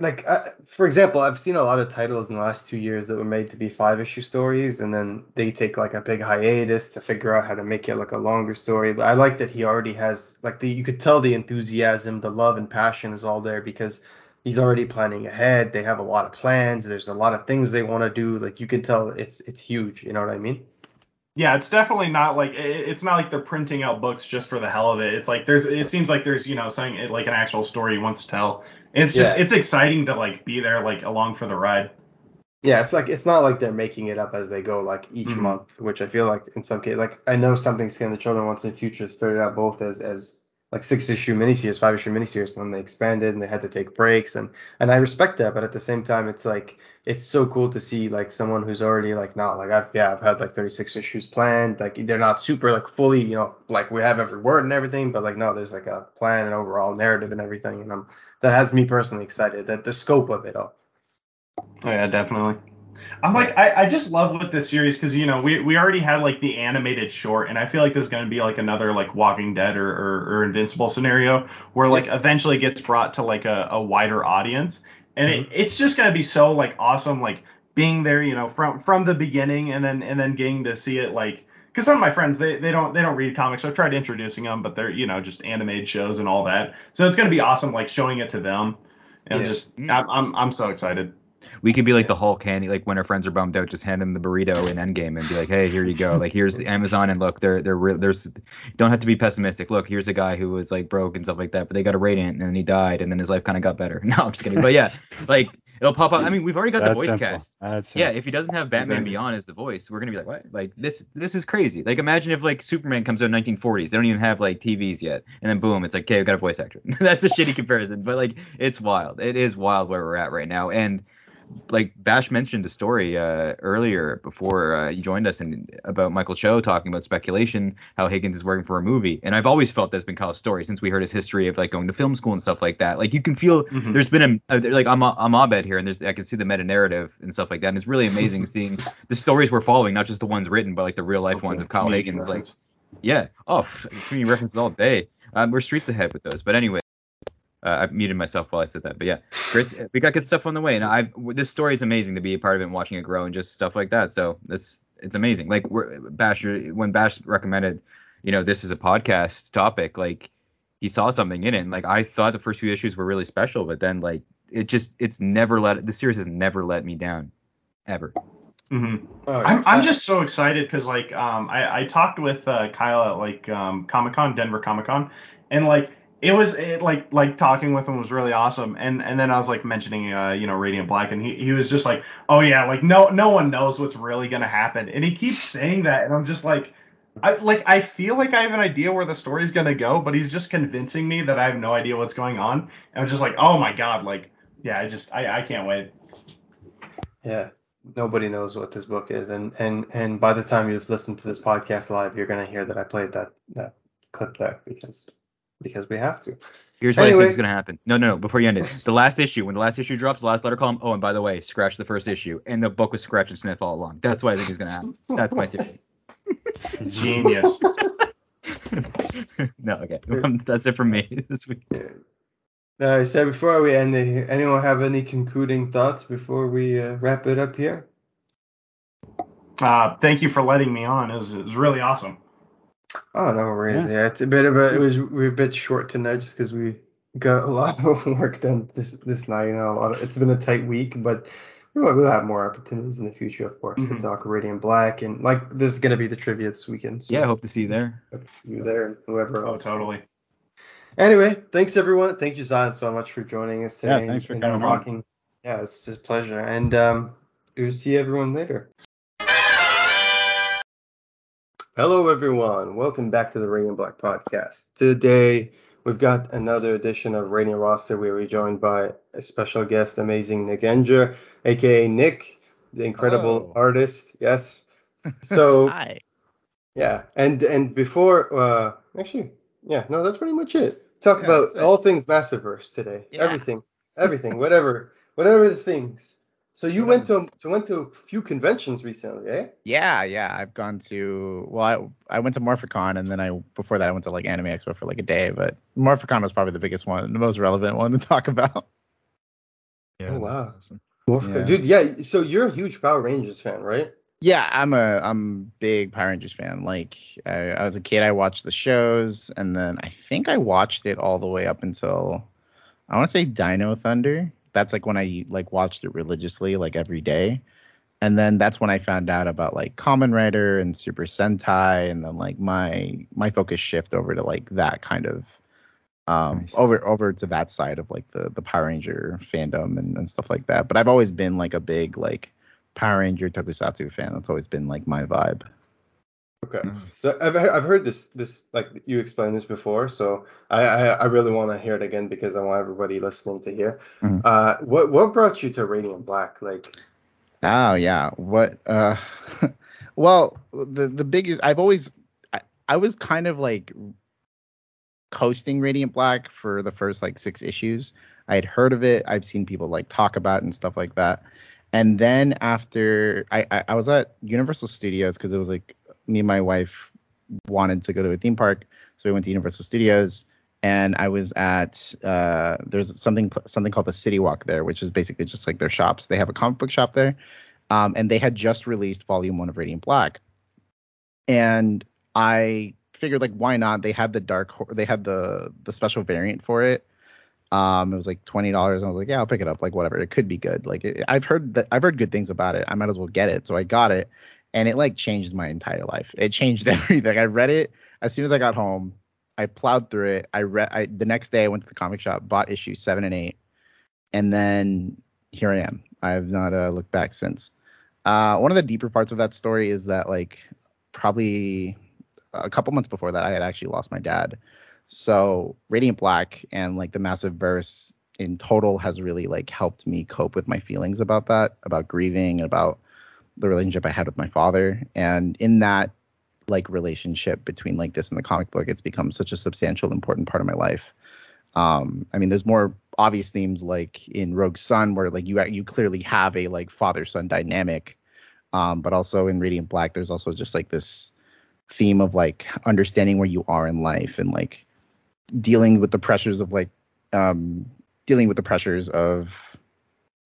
like uh, for example, I've seen a lot of titles in the last two years that were made to be five issue stories, and then they take like a big hiatus to figure out how to make it like a longer story. But I like that he already has like the you could tell the enthusiasm, the love and passion is all there because he's already planning ahead. They have a lot of plans. There's a lot of things they want to do. Like you can tell it's it's huge. You know what I mean? Yeah, it's definitely not like it's not like they're printing out books just for the hell of it. It's like there's it seems like there's you know something like an actual story he wants to tell. It's just Yeah. it's exciting to like be there like along for the ride. Yeah, it's like it's not like they're making it up as they go, like each Mhm. month, which I feel like in some case, like I know something Scan the Children Once and Future started out both as as like six issue miniseries, five issue miniseries, and then they expanded and they had to take breaks, and and I respect that, but at the same time, it's like it's so cool to see like someone who's already like not like I've yeah I've had like 36 issues planned, like they're not super like fully you know like we have every word and everything, but like no, there's like a plan and overall narrative and everything, and I'm that has me personally excited that the scope of it all. Oh yeah, definitely. I'm like I, I just love with this series because you know we, we already had like the animated short and I feel like there's gonna be like another like Walking Dead or, or, or Invincible scenario where like eventually gets brought to like a, a wider audience. And it, mm-hmm. it's just gonna be so like awesome like being there you know from from the beginning and then and then getting to see it like because some of my friends they, they don't they don't read comics I've tried introducing them but they're you know just animated shows and all that. So it's gonna be awesome like showing it to them. And Yeah. just I'm, I'm I'm so excited. We could be like the Hulk candy, like when our friends are bummed out, just hand them the burrito in Endgame and be like, hey, here you go. Like here's the Amazon, and look, they're they're real. There's don't have to be pessimistic. Look, here's a guy who was like broke and stuff like that, but they got a radiant and then he died, and then his life kind of got better. No, I'm just kidding. But yeah, like it'll pop up. I mean, we've already got the voice simple. cast. That's Yeah, simple. if he doesn't have Batman Exactly. Beyond as the voice, we're gonna be like, what? Like this this is crazy. Like imagine if like Superman comes out in 1940s, they don't even have like TVs yet, and then boom, it's like, okay, we got a voice actor. That's a shitty comparison, but like it's wild. It is wild where we're at right now, and like Bash mentioned the story uh, earlier before uh, you joined us and about Michael Cho talking about speculation, how Higgins is working for a movie, and I've always felt that's been Kyle's story since we heard his history of like going to film school and stuff like that. Like you can feel Mhm. there's been a, like I'm I'm Abed here, and there's I can see the meta narrative and stuff like that, and it's really amazing seeing the stories we're following, not just the ones written, but like the real life ones of Kyle Higgins. Like yeah, oh, community references all day. Um, we're streets ahead with those, but anyway. Uh, I muted myself while I said that, but yeah, great. We got good stuff on the way, and I've this story is amazing to be a part of it, and watching it grow, and just stuff like that. So this it's amazing. Like we're, Bash, when Bash recommended, you know, this is a podcast topic, like he saw something in it. And like I thought the first few issues were really special, but then like it just it's never let the series has never let me down, ever. Mm-hmm. Oh, I'm, I'm just so excited because like um I, I talked with uh, Kyle at like um Comic Con Denver Comic Con and like it was it, like like talking with him was really awesome. And and then I was like mentioning uh you know Radiant Black and he, he was just like oh yeah like no no one knows what's really gonna happen. And he keeps saying that and I'm just like I like I feel like I have an idea where the story's gonna go but he's just convincing me that I have no idea what's going on. And I'm just like oh my god like yeah I just I I can't wait. Yeah, nobody knows what this book is, and and and by the time you've listened to this podcast live, you're gonna hear that I played that that clip there because because we have to. Here's what I think is gonna happen. No, no, no. Before you end it, the last issue, when the last issue drops, the last letter column. Oh, and by the way, scratch the first issue, and the book was Scratch and Smith all along. That's what I think is gonna happen. That's my theory. genius no, okay, that's it from me this week. All right, so before we end it, anyone have any concluding thoughts before we uh, wrap it up here? uh thank you for letting me on it was, it was really awesome Oh no worries. Yeah. Yeah, it's a bit of a it was we're a bit short tonight just because we got a lot of work done this this night. You know, a lot of, it's been a tight week, but we'll, we'll have more opportunities in the future, of course, Mhm. to talk Radiant Black and like there's gonna be the trivia this weekend. So Yeah, I hope to see you there. hope to see you there and whoever oh else. totally Anyway, thanks everyone. Thank you, Zion, so much for joining us today. Yeah, thanks for and coming on. talking. Yeah, it's just a pleasure. And um, we'll see everyone later. Hello, everyone. Welcome back to the Radiant Black Podcast. Today, we've got another edition of Radiant Roster where we're joined by a special guest, amazing Nickanger, aka Nick, the incredible Hello. artist. Yes. So, Hi. yeah, and and before, uh, actually, yeah, no, that's pretty much it. Talk Yeah, about all things Massiverse today. Yeah. Everything, everything, whatever, whatever the things. So you went to to went to a few conventions recently, eh? Yeah, yeah. I've gone to well, I, I went to Morphicon and then I before that I went to like Anime Expo for like a day, but Morphicon was probably the biggest one, the most relevant one to talk about. Yeah, Oh, wow. awesome. Yeah. Dude, yeah. So you're a huge Power Rangers fan, right? Yeah, I'm a I'm a big Power Rangers fan. Like I, I was a kid, I watched the shows, and then I think I watched it all the way up until I want to say Dino Thunder. That's like when I like watched it religiously, like every day. And then that's when I found out about like Kamen Rider and Super Sentai, and then like my my focus shift over to like that kind of um Nice. over over to that side of like the the Power Ranger fandom and, and stuff like that. But I've always been like a big like Power Ranger Tokusatsu fan. That's always been like my vibe. Okay. So I've I've heard this this like you explained this before, so I I, I really want to hear it again because I want everybody listening to hear. Mhm. Uh, what what brought you to Radiant Black? Like, Oh yeah. What uh well the the biggest I've always I, I was kind of like coasting Radiant Black for the first like six issues. I had heard of it. I've seen people like talk about it and stuff like that. And then after I I, I was at Universal Studios because it was like me and my wife wanted to go to a theme park, so we went to Universal Studios. And I was at uh, there's something something called the City Walk there, which is basically just like their shops. They have a comic book shop there, um, and they had just released Volume One of Radiant Black. And I figured like why not? They had the dark they had the the special variant for it. Um, it was like twenty dollars. and I was like, yeah, I'll pick it up. Like whatever, it could be good. Like it, I've heard that I've heard good things about it. I might as well get it. So I got it, and it like changed my entire life. It changed everything. I read it as soon as I got home. I plowed through it. I read. I the next day I went to the comic shop, bought issue seven and eight, and then here I am. I have not uh, looked back since. Uh, one of the deeper parts of that story is that like probably a couple months before that I had actually lost my dad. So Radiant Black and like the Massiverse in total has really like helped me cope with my feelings about that, about grieving, about the relationship I had with my father. And in that like relationship between like this and the comic book, it's become such a substantial, important part of my life. Um, I mean, there's more obvious themes like in Rogue Son, where like you you clearly have a like father son dynamic, um, but also in Radiant Black, there's also just like this theme of like understanding where you are in life and like dealing with the pressures of like um dealing with the pressures of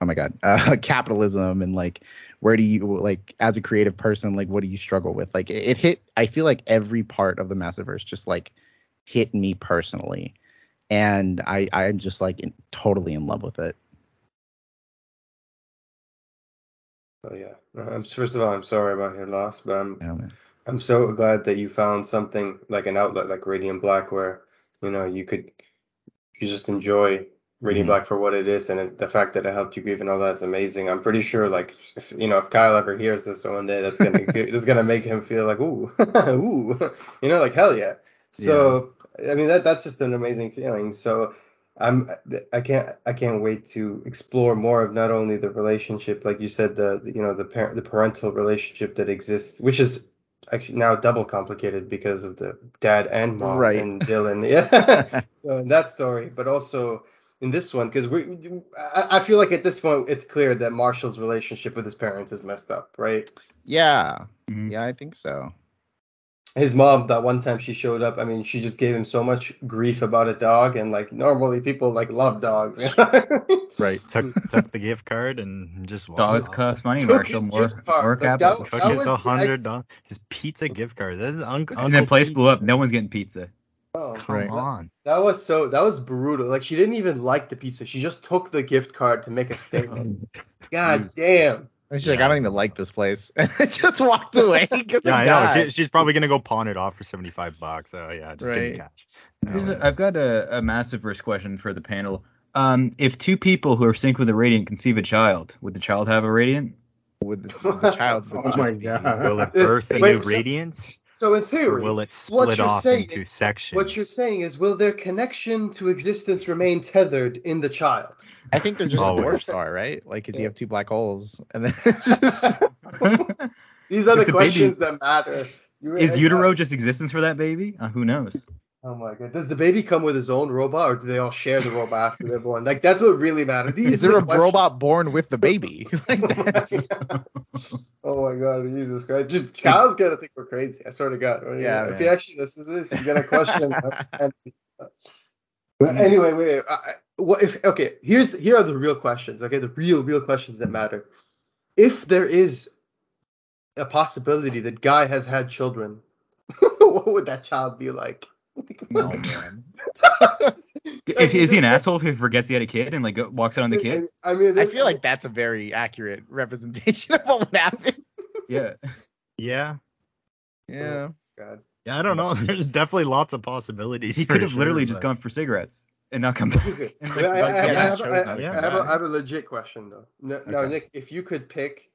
oh my god uh, capitalism and like where do you like as a creative person like what do you struggle with like it, it hit i feel like every part of the massiverse just like hit me personally and i i'm just like in, totally in love with it Oh yeah. Uh, I'm first of all, I'm sorry about your loss, but I'm yeah. I'm so glad that you found something like an outlet like Radiant Black where you know you could you just enjoy Radiant Mhm. Black for what it is, and it, the fact that it helped you grieve and all that's amazing. I'm pretty sure like if you know if Kyle ever hears this one day, that's gonna that's gonna make him feel like ooh ooh you know like hell yeah. So I mean that that's just an amazing feeling. So I'm I can't I can't wait to explore more of not only the relationship like you said the, the you know the parent the parental relationship that exists which is actually now double complicated because of the dad and mom Right. and Dylan yeah so in that story but also in this one because we I, I feel like at this point it's clear that Marshall's relationship with his parents is messed up right yeah Mhm. yeah i think so his mom that one time she showed up i mean she just gave him so much grief about a dog and like normally people like love dogs right Took took the gift card and just walked Dogs off. cost money, Took Marshall. More, gift card. more Like, capital. was- Took that his the a hundred ex- dollars. His pizza gift card. That's uncle. and then place blew up. No one's getting pizza. Oh, Come Right. on. That was so that was brutal. Like she didn't even like the pizza. She just took the gift card to make a statement. God damn. And she's like i don't even like this place and just walked away. Yeah, of I know. She, she's probably gonna go pawn it off for seventy five bucks. So yeah, just give Right. me cash. Here's Oh, a, I've got a, a Massiverse question for the panel. Um, if two people who are synced with a radiant conceive a child, would the child have a radiant? with the, the child would Oh my God. Will it birth a Wait, new so- radiance, So in or theory, will it what split you're off saying into is- sections? what you're saying is will their connection to existence remain tethered in the child? I think they're just a Always. dwarf star, right? Like, cause you have two black holes, and then it's just These are the, If the baby- questions that matter. You- Is utero just existence for that baby? Uh, who knows? Oh my god. Does the baby come with his own robot or do they all share the robot after they're born? Like that's what really matters. These is there a questions- robot born with the baby? like that's, oh my god, Jesus Christ. Just Kyle's gonna think we're crazy. I swear to God. Yeah, If he actually listens to this, he's gonna question. But anyway, wait, wait. I- what if okay, here's here are the real questions, okay? The real, real questions that matter. If there is a possibility that Guy has had children, what would that child be like? No man. If is he an asshole if he forgets he had a kid and like go, walks out on the kid? I mean, I feel like that's a very accurate representation of what would happen. Yeah. Yeah. Yeah. Oh, God. Yeah, I don't know. There's definitely lots of possibilities. He could have sure, literally just but- gone for cigarettes and not come back. I, like, I, I, like, I have, I, not I to come have a, have a legit question though. No, Now, Nick, if you could pick,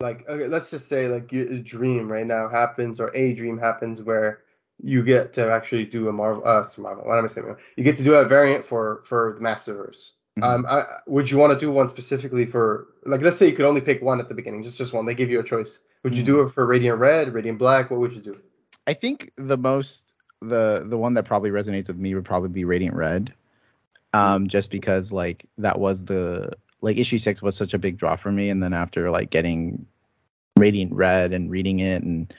like, okay, let's just say like you, a dream right now happens, or a dream happens where you get to actually do a Marvel, uh, Marvel. What am I saying? You get to do a variant for for the Massiverse. Mhm. Um, I, would you want to do one specifically for, like, let's say you could only pick one at the beginning, just just one. They give you a choice. Would you do it for Radiant Red, Radiant Black? What would you do? I think the most the the one that probably resonates with me would probably be Radiant Red. Um, just because like that was the like issue six was such a big draw for me, and then after like getting Radiant Red and reading it and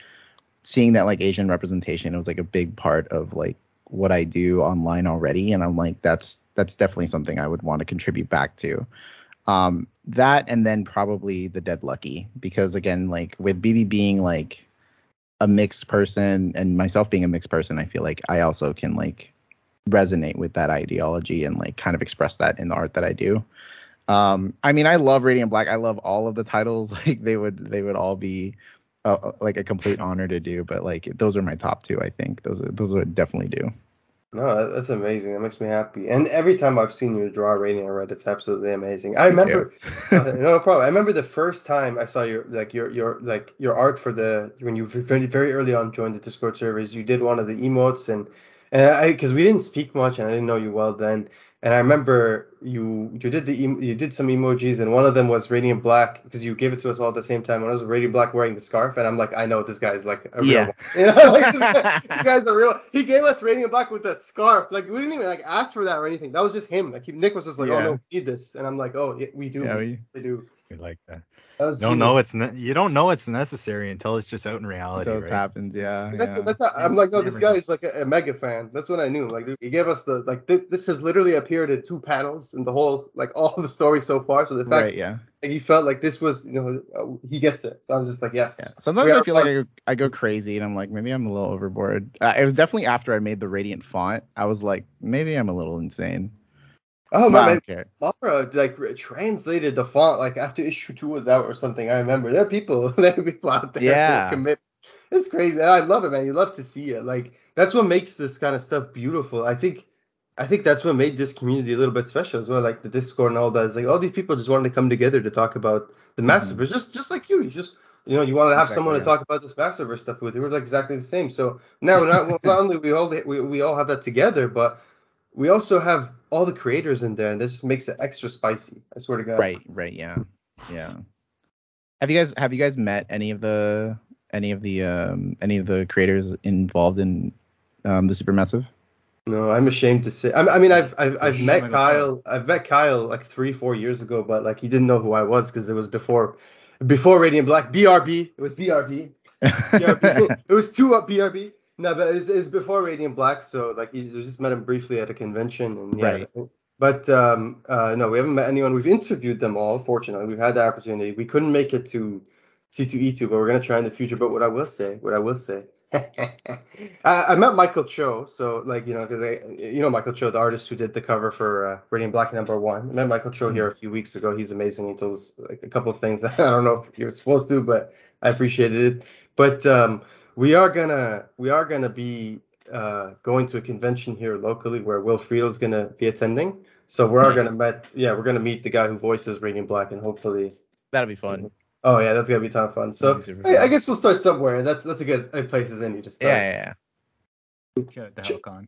seeing that like Asian representation, it was like a big part of like what I do online already, and I'm like that's that's definitely something I would want to contribute back to. Um, that and then probably the Dead Lucky because again like with BB being like a mixed person and myself being a mixed person, I feel like I also can like resonate with that ideology and like kind of express that in the art that I do. Um, I mean, I love Radiant Black. I love all of the titles. Like they would they would all be uh, like a complete honor to do. But like those are my top two. I think those are those would definitely do. No, that's amazing. That makes me happy. And every time I've seen you draw Radiant Red, it's absolutely amazing. I remember, Uh, no problem. I remember the first time I saw your like your your like your art for the when you very very early on joined the Discord servers. You did one of the emotes and and I because we didn't speak much and I didn't know you well then. And I remember you you did the you did some emojis and one of them was Radiant Black because you gave it to us all at the same time. And I was Radiant Black wearing the scarf and I'm like I know this guy's like a real Yeah. one. You know, like this, guy, this guy's a real. He gave us Radiant Black with a scarf. Like we didn't even like ask for that or anything. That was just him. Like he, Nick was just like, oh no, we need this, and I'm like, oh yeah, we do, Yeah, we we- do. We like that. That was You don't know it's ne- you don't know it's necessary until it's just out in reality. Until it right? happens, yeah. That's, yeah. that's how, I'm like, no, this guy is like a, a mega fan. That's what I knew. Like, he gave us the like. Th- this has literally appeared in two panels in the whole like all the story so far. So the fact right, yeah. that he felt like this was, you know, uh, he gets it. So I was just like, yes. Yeah. Sometimes I are feel like I go, I go crazy and I'm like, maybe I'm a little overboard. Uh, it was definitely after I made the Radiant font. I was like, maybe I'm a little insane. Oh my man, don't. Laura like translated the font like after issue two was out or something. I remember there are people, there are people out there. Yeah. Commit. It's crazy. I love it, man. You love to see it. Like that's what makes this kind of stuff beautiful. I think. I think that's what made this community a little bit special as well. Like the Discord and all that. It's like all these people just wanted to come together to talk about the Massiverse, mm-hmm. just just like you. You just you know you wanted to have Exactly, someone to talk about this Massiverse stuff with. We were like exactly the same. So now not, not only we all we, we all have that together, but we also have all the creators in there, and this just makes it extra spicy. I swear to God. Right, right, yeah. Yeah. Have you guys have you guys met any of the any of the um any of the creators involved in um the Supermassive? No, I'm ashamed to say. I, I mean, I've I've, I've Shame met on Kyle. I've met Kyle like three, four years ago, but like he didn't know who I was because it was before, before Radiant Black. BRB. It was BRB. BRB. it was two up BRB. No, but it was, it was before Radiant Black, so like he just met him briefly at a convention, and yeah. Right. But um, uh, no, we haven't met anyone. We've interviewed them all. Fortunately, we've had the opportunity. We couldn't make it to C2E2, but we're gonna try in the future. But what I will say, what I will say, I, I met Michael Cho. So like you know, because you know Michael Cho, the artist who did the cover for uh, Radiant Black number one. I met Michael Cho here a few weeks ago. He's amazing. He told us like a couple of things that I don't know if he was supposed to, but I appreciated it. But um, we are gonna we are gonna be uh, going to a convention here locally where Will Friedle's gonna be attending. So we are Nice. gonna meet yeah we're gonna meet the guy who voices Radiant Black and hopefully That'll be fun. oh yeah that's gonna be a ton of fun. So That'll I, I guess we'll start somewhere. That's that's a good a place as any to Yeah, start. yeah, yeah. Shout out to Helicon.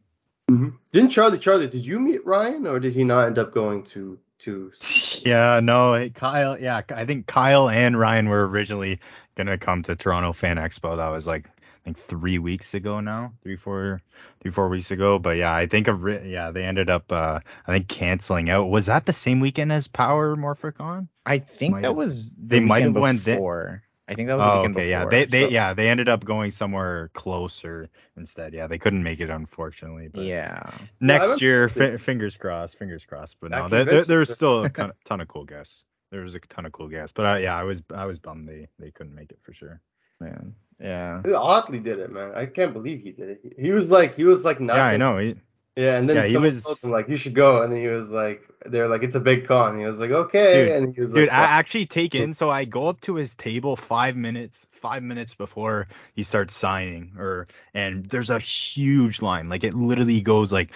Mhm. Didn't Charlie Charlie did you meet Ryan or did he not end up going to to Yeah, no, Kyle. Yeah, I think Kyle and Ryan were originally gonna come to Toronto Fan Expo. That was like I think three weeks ago now, three four three four weeks ago. But yeah, I think of yeah they ended up uh I think canceling out. Was that the same weekend as Power Morphicon? I think Might that have- was the they might have went thi- before. I think that was the Oh, weekend okay, yeah, they they so- yeah they ended up going somewhere closer instead. Yeah, they couldn't make it unfortunately. But Yeah. next went year, to- fi- fingers crossed, fingers crossed. But That no, there, there, convention- there was still a ton, ton of cool guests. There was a ton of cool guests. But uh, yeah, I was I was bummed they they couldn't make it for sure. Man. Yeah. Ottley did it, man. I can't believe he did it. He was like he was like not Yeah, I know. He, Yeah, and then Yeah, he someone was- told him like you should go, and he was like, they're like it's a big con. He was like okay, Dude, and he was Dude, like, I actually take in. So I go up to his table five minutes, five minutes before he starts signing, or and there's a huge line. Like it literally goes like,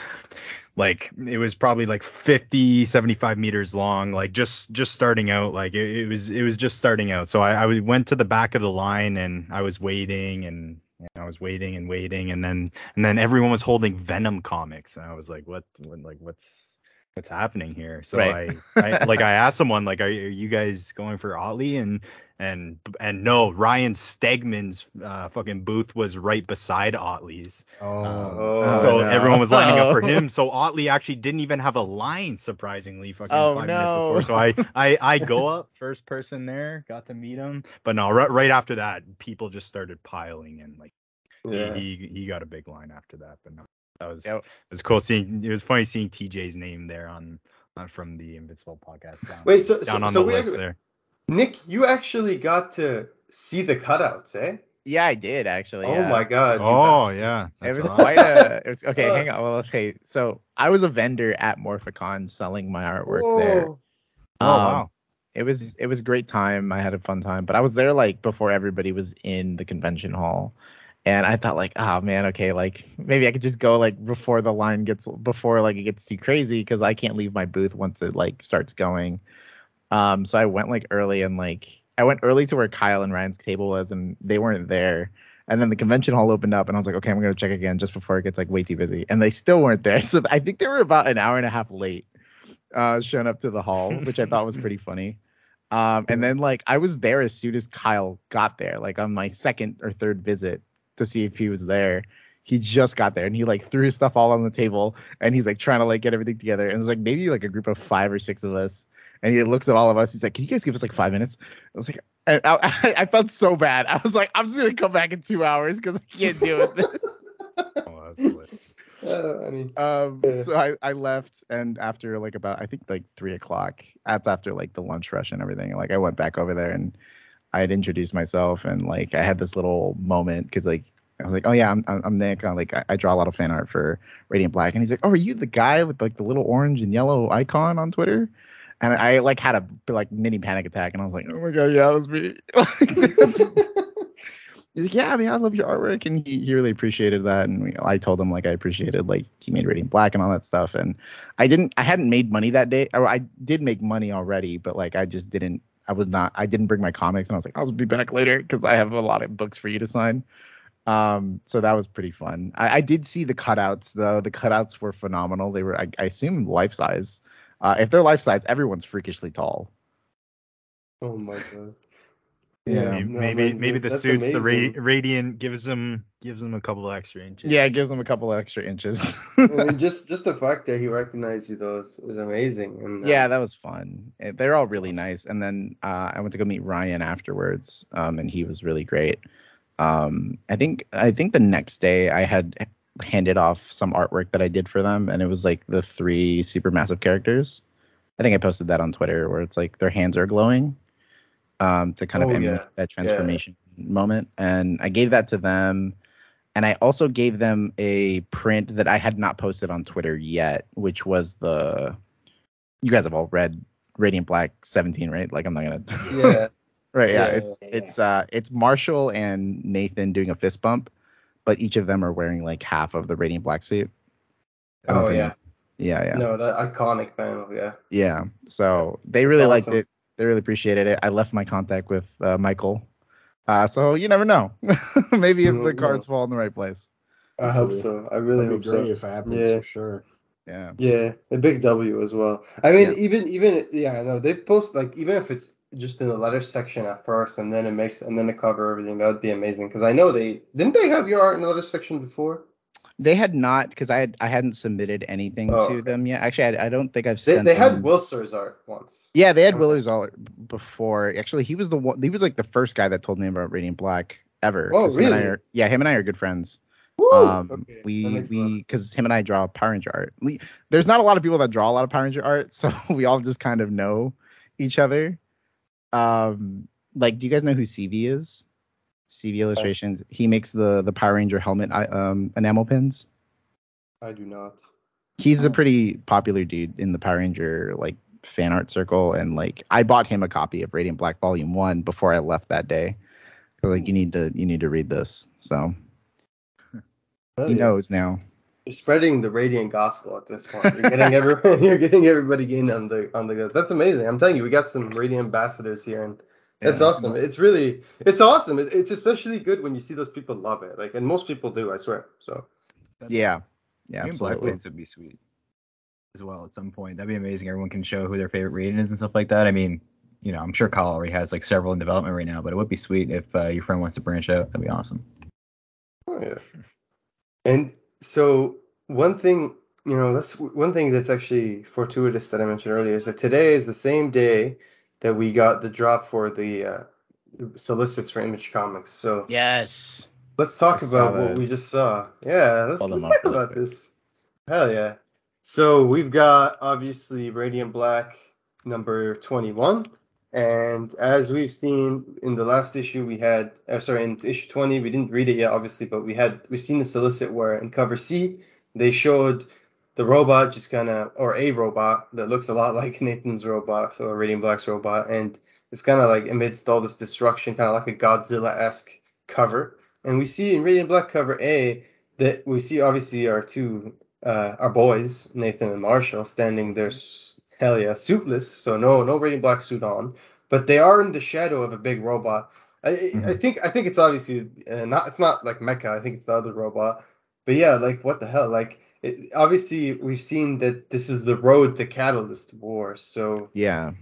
like it was probably like 50, 75 meters long. Like just just starting out. Like it, it was it was just starting out. So I, I went to the back of the line and I was waiting and. I was waiting and waiting, and then and then everyone was holding Venom comics, and I was like, "What? what like what's what's happening here?" So Right. I, I like I asked someone like, "Are, you- are you guys going for Ottley?" And and and no, Ryan Stegman's uh, fucking booth was right beside Ottley's. Oh. Oh, so no. everyone was lining up for Oh. him. So Ottley actually didn't even have a line, surprisingly, fucking Oh, five minutes before. So I, I I go up first person there, got to meet him, but no, right, right after that, people just started piling in. Like yeah. he, he he got a big line after that, but no, that was Yep. it was cool seeing. It was funny seeing TJ's name there on. on from the Invincible podcast. Down, Wait, so- down so- on so the we list actually- there. Nick, you actually got to see the cutouts, eh? Yeah, I did actually. oh yeah. my god. Oh bastard. yeah, It was awesome. quite a. It was okay. Uh. hang on. Well, okay. So I was a vendor at Morphicon selling my artwork there. Oh. Oh Um, wow. It was it was a great time. I had a fun time, but I was there like before everybody was in the convention hall, and I thought like, oh man, okay, like maybe I could just go like before the line gets before like it gets too crazy because I can't leave my booth once it like starts going. Um, so I went like early and like I went early to where Kyle and Ryan's table was, and they weren't there. And then the convention hall opened up, and I was like, okay, I'm gonna check again just before it gets like way too busy. And they still weren't there, so I think they were about an hour and a half late, uh, showing up to the hall, which I thought was pretty funny. Um, and then like I was there as soon as Kyle got there, like on my second or third visit to see if he was there. He just got there and he like threw his stuff all on the table and he's like trying to like get everything together. And it's like maybe like a group of five or six of us. and he looks at all of us. He's like, "Can you guys give us like five minutes?" I was like, I, I, I felt so bad. I was like, "I'm just gonna come back in two hours because I can't deal with this." Oh. Uh, I mean, Um, Yeah. so I, I left, and after like about I think like three o'clock, that's after like the lunch rush and everything. Like I went back over there and I had introduced myself, and like I had this little moment because like I was like, oh yeah, I'm I'm, I'm Nick. like I, I draw a lot of fan art for Radiant Black, and he's like, oh, are you the guy with like the little orange and yellow icon on Twitter? And I like had a like mini panic attack, and I was like, oh my god, yeah, that was me. He's like, yeah, I mean, I love your artwork, and he, he really appreciated that. And I told him like I appreciated like he made Radiant Black and all that stuff. And I didn't, I hadn't made money that day. Or I did make money already, but like I just didn't, I was not, I didn't bring my comics, and I was like, I'll be back later because I have a lot of books for you to sign. Um, so that was pretty fun. I, I did see the cutouts though. The cutouts were phenomenal. They were, I, I assume, life size. Uh, if they're life size, everyone's freakishly tall. oh my god. Yeah. maybe no, maybe, man, maybe the that's suits, the ra- radiant gives them gives them a couple extra inches. Yeah, it gives them a couple extra inches. I mean, just just the fact that he recognized you though is, is amazing. And uh, yeah, that was fun. Eh, They're all really nice. And then uh, I went to go meet Ryan afterwards, um, and he was really great. Um, I think I think the next day I had handed off some artwork that I did for them, and it was like the three supermassive characters. I think I posted that on Twitter where it's like their hands are glowing, um, to kind of Oh, emulate yeah. that transformation moment. And I gave that to them. And I also gave them a print that I had not posted on Twitter yet, which was the you guys have all read Radiant Black 17, right? Like I'm not gonna Yeah. right, yeah. Yeah, It's yeah, it's uh it's Marshall and Nathan doing a fist bump, but each of them are wearing like half of the Radiant Black suit. Oh yeah. Yeah, yeah. No, that iconic panel. Yeah. Yeah. So they really liked awesome. it. They really appreciated it. I left my contact with uh, Michael. Uh, so you never know. Maybe if the cards fall in the right place. I hope so. I really That'd hope be great so. if it happens Yeah. for sure. Yeah. Yeah, a big W as well. I mean, Yeah. even even yeah, no, they post like even if it's just in the letter section at first, and then it makes and then it cover everything. That would be amazing because I know they didn't they have your art in the letter section before. They had not because I had I hadn't submitted anything Oh, to okay. them yet. Actually, I, I don't think I've sent. they had them- Wilser's art once. Yeah, they had Okay. Willer's all before. Actually, he was the one. He was like the first guy that told me about Radiant Black ever. Oh, 'cause him and I really? are- yeah, him and I are good friends. Woo! Um, Okay, we makes a lot we because him and I draw Power Ranger art. We, there's not a lot of people that draw a lot of Power Ranger art, so we all just kind of know each other. Um, like, do you guys know who CV is? CV Illustrations. He makes the the Power Ranger helmet I- um enamel pins. I do not. He's a Oh. pretty popular dude in the Power Ranger like fan art circle, and like I bought him a copy of Radiant Black Volume One before I left that day. So, like you need to you need to read this. So Oh, he yeah. knows now. You're spreading the radiant gospel at this point. You're getting everyone. You're getting everybody in on the on the. That's amazing. I'm telling you, we got some radiant ambassadors here, and that's Yeah. awesome. It's really, it's awesome. It, it's especially good when you see those people love it. Like, and most people do, I swear. So Yeah, yeah, Green Black absolutely. Pants would be sweet as well at some point. That'd be amazing. Everyone can show who their favorite rating is and stuff like that. I mean, you know, I'm sure Kyle already has like several in development right now, but it would be sweet if uh, your friend wants to branch out. That'd be awesome. Oh yeah. And so one thing, you know, that's one thing that's actually fortuitous that I mentioned earlier is that today is the same day that we got the drop for the uh, solicits for Image Comics. So Yes. let's talk I saw about what we just saw. Yeah, let's, Pull them let's talk really about quick. this. Hell yeah. So we've got obviously Radiant Black number 21. And as we've seen in the last issue, we had, uh, sorry, in issue 20, we didn't read it yet, obviously, but we had, we've seen the solicit where in cover C, they showed the robot just kind of, or a robot that looks a lot like Nathan's robot, or Radiant Black's robot, and it's kind of like amidst all this destruction, kind of like a Godzilla-esque cover. And we see in Radiant Black cover A that we see obviously our two, uh, our boys, Nathan and Marshall, standing there, hell yeah, suitless, so no, no Radiant Black suit on, but they are in the shadow of a big robot. I, I- I think I think it's obviously uh, not it's not like Mecha. I think it's the other robot. But yeah, like what the hell? Like it, obviously we've seen that this is the road to Catalyst War. So Yeah.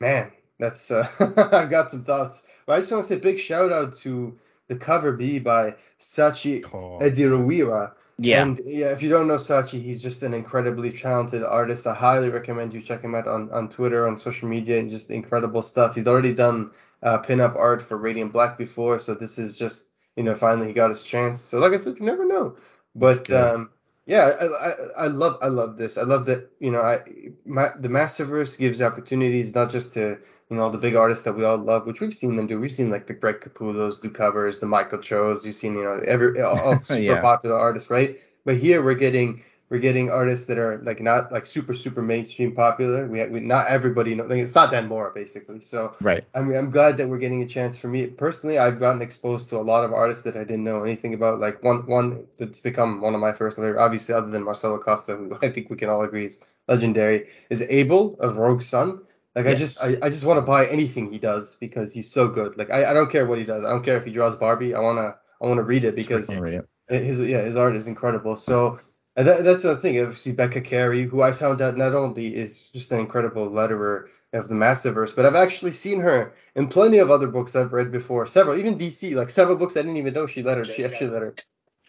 man, that's uh, I've got some thoughts. But I just want to say big shout out to the cover B by Sachi Oh, Ediruira. Yeah. And yeah, if you don't know Sachi, he's just an incredibly talented artist. I highly recommend you check him out on, on Twitter, on social media, and just incredible stuff. He's already done uh, pinup art for Radiant Black before, so this is just you know finally he got his chance. So like I said, you never know. But um, yeah, I, I I love I love this. I love that you know I ma- the Massiverse gives opportunities not just to you know the big artists that we all love, which we've seen them do. We've seen like the Greg Capullos do covers, the Michael Cho's. You've seen you know every all all super Yeah. popular artists, right? But here we're getting we're getting artists that are like not like super super mainstream popular. We, we not everybody know like it's not Dan Mora basically. So Right. I mean I'm glad that we're getting a chance. For me personally, I've gotten exposed to a lot of artists that I didn't know anything about. Like one one that's become one of my first favorite, obviously other than Marcelo Costa, who I think we can all agree is legendary, is Abel of Rogue Sun. Like I just I, I just want to buy anything he does because he's so good. Like I, I don't care what he does. I don't care if he draws Barbie. I wanna I wanna read it because read it. his yeah his art is incredible. So and that, that's the thing. Obviously Becca Carey, who I found out not only is just an incredible letterer of the Massiverse, but I've actually seen her in plenty of other books I've read before. Several, even DC, like several books I didn't even know she lettered. She actually lettered.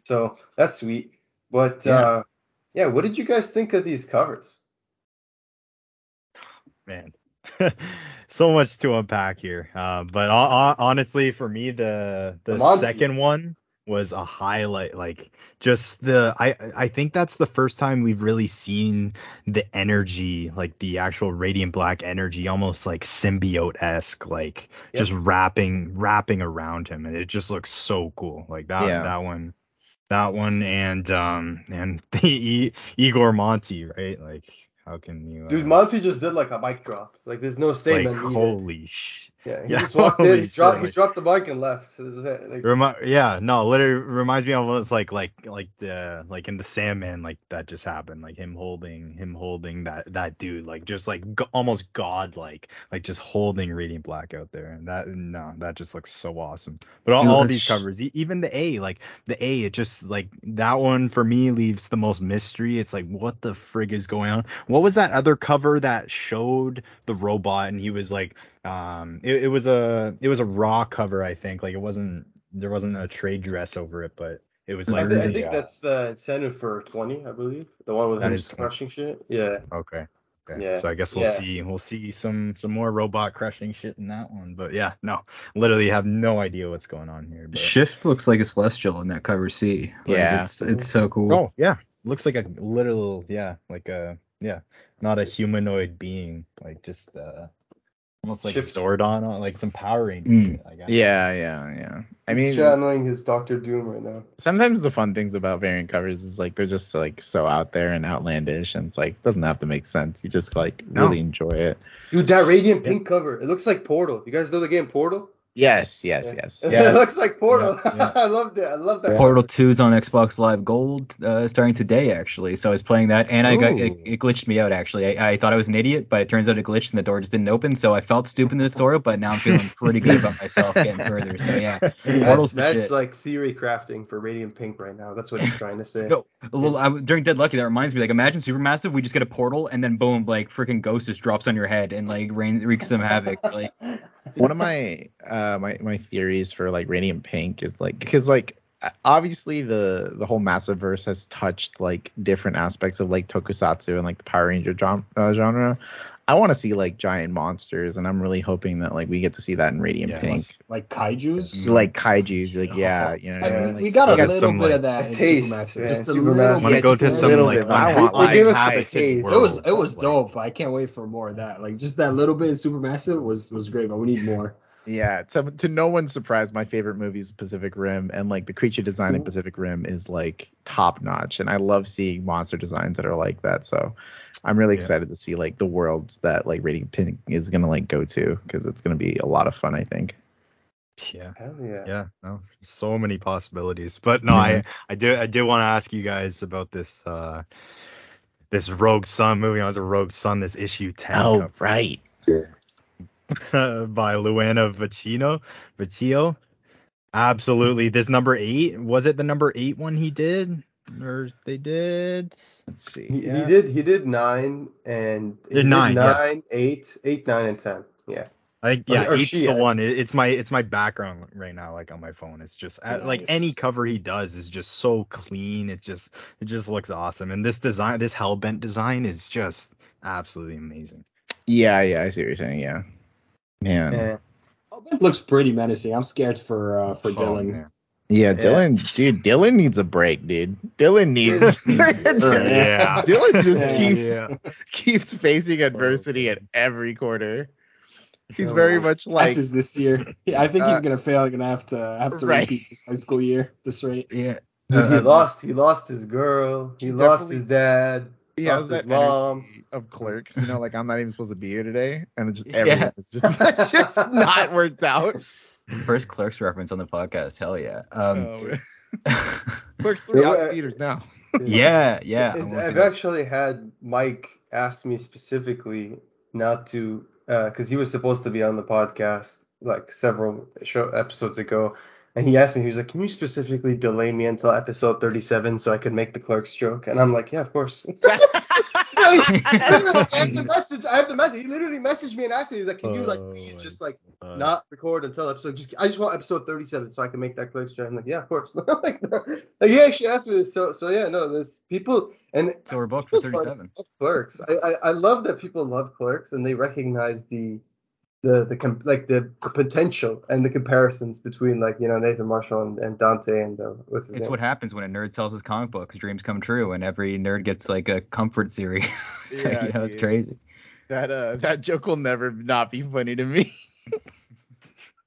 So that's sweet. But Yeah. uh, yeah, what did you guys think of these covers? man so much to unpack here uh, but ho- ho- honestly for me the the The second one was a highlight like just the i i think that's the first time we've really seen the energy like the actual radiant black energy almost like symbiote-esque like Yep. just wrapping wrapping around him and it just looks so cool like that Yeah. that one that one and um and the I- Igor Monti right like how can you Dude, uh, Monti just did like a mic drop. Like there's no like statement. needed. holy sh Yeah, he Yeah, just walked in, he dropped, shit, he dropped the mic and left. This is it. Like, Remi- yeah, no, literally reminds me of almost like like like the like in the Sandman like that just happened, like him holding him holding that that dude like just like go- almost god like like just holding Radiant Black out there, and that no, that just looks so awesome. But all, Dude, all these covers, e- even the A, like the A, it just like that one for me leaves the most mystery. It's like what the frig is going on? What was that other cover that showed the robot and he was like um it, it was a it was a raw cover i think like it wasn't there wasn't a trade dress over it but it was I, like thi- I think uh, that's the incentive for 20, I believe. The one with That him is 20. crushing shit. Yeah. okay okay Yeah, so i guess we'll yeah. see we'll see some some more robot crushing shit in that one but yeah no literally have no idea what's going on here but Shift looks like a celestial in that cover C. Like, Yeah. it's it's so cool. oh yeah looks like a literal yeah like a yeah not a humanoid being like just uh almost like Shift- Zordon on like some Power Rangers Mm. shit, I guess. Yeah, yeah, yeah. I mean, He's mean, channeling his Doctor Doom right now. sometimes the fun things about variant covers is like they're just like so out there and outlandish, and it's like it doesn't have to make sense. You just like No. really enjoy it. Dude, that radiant pink cover. It looks like Portal. You guys know the game Portal? Yes, yes, Yeah. yes. it looks like Portal. Yeah, yeah. I loved it. I love that. Portal 2 is on Xbox Live Gold uh, starting today, actually. So I was playing that, and I got it, it glitched me out. Actually, I, I thought I was an idiot, but it turns out it glitched and the door just didn't open. So I felt stupid in the tutorial, but now I'm feeling pretty good about myself getting further. So yeah, Portal's That's, that's like theory crafting for Radiant Pink right now. That's what he's trying to say. No, a little, I, was- during Dead Lucky, that reminds me. Like, imagine Supermassive. We just get a portal, and then boom, like freaking Ghost just drops on your head and like rain, wreaks some havoc. Like, One of my uh my my theories for like Radiant Pink is like because like obviously the the whole Massiverse has touched like different aspects of like Tokusatsu and like the Power Ranger gen- uh, genre. I want to see like giant monsters, and I'm really hoping that like we get to see that in Radiant Yeah. Pink, like kaiju's. like kaiju's. Like yeah, you know. I I mean? mean, Like, we got a got little some, bit like, of that taste, Supermassive, man. just a Supermassive. little Wanna bit. go to some little like bit, but I want like give us a high- taste. It was it worlds, was like- dope. I can't wait for more of that. Like just that little bit of Supermassive was was great, but we need more. Yeah, to, to no one's surprise, my favorite movie is Pacific Rim, and like the creature design in Pacific Rim is like top notch, and I love seeing monster designs that are like that. So I'm really Yeah. excited to see like the worlds that like Radiant Pink is gonna like go to because it's gonna be a lot of fun. I think. yeah Hell yeah. yeah no so many possibilities but no i i do i do want to ask you guys about this uh this rogue sun moving on to rogue sun this issue 10 Oh cover right. by luana vecino vecchio absolutely this number eight was it the number eight one he did or they did Let's see. He, he did he did nine and he Did nine, yeah. nine, eight, eight, nine, and ten. Yeah. I yeah, Or- or eight's she, the I- one. It's my it's my background right now, like on my phone. It's just uh, like Nice. any cover he does is just so clean. It's just it just looks awesome. And this design, this Hellbent design is just absolutely amazing. Yeah, yeah, I see what you're saying. Yeah, man. Yeah, Yeah. Oh, it looks pretty menacing. I'm scared for uh, for Oh, Dylan. man. Dylan, dude, Dylan needs a break, dude. Dylan needs. Yeah. Dylan just Yeah, keeps yeah. keeps facing adversity at every corner. He's very much like Passes this year. Yeah, I think he's Uh, gonna fail. He's gonna have to have to right. repeat this high school year. This rate. Yeah. Dude, he Uh, lost. He lost his girl. He, He lost his dad. He lost has that his mom. of clerks, you know, like I'm not even supposed to be here today, and it just Yeah. everything is just it's just not worked out. First Clerks reference on the podcast. Hell yeah. Um, Oh, clerks three Yeah, out uh, theaters now. yeah, yeah. It's- I'm looking I've at- actually had Mike ask me specifically not to, because he was supposed to be on the podcast like several show episodes ago, and he asked me, he was like, "Can you specifically delay me until episode 37 so I could make the clerks joke?" And I'm like, "Yeah, of course." I have the message. I have the message. He literally messaged me and asked me, he's like, "Can you like Oh, please just like Uh, not record until episode. Just I just want episode 37 so I can make that clerks joke." I'm like, "Yeah, of course." like, like he actually asked me this. So so yeah, no, there's people and So we're booked for 37. love Clerks. I, I I love that people love Clerks and they recognize the the the like the, the potential and the comparisons between like you know Nathan Marshall and, and Dante and uh, what's his It's name? what happens when a nerd sells his comic books. Dreams come true, and every nerd gets like a comfort series. so, Yeah, you know, it's crazy. That uh that joke will never not be funny to me.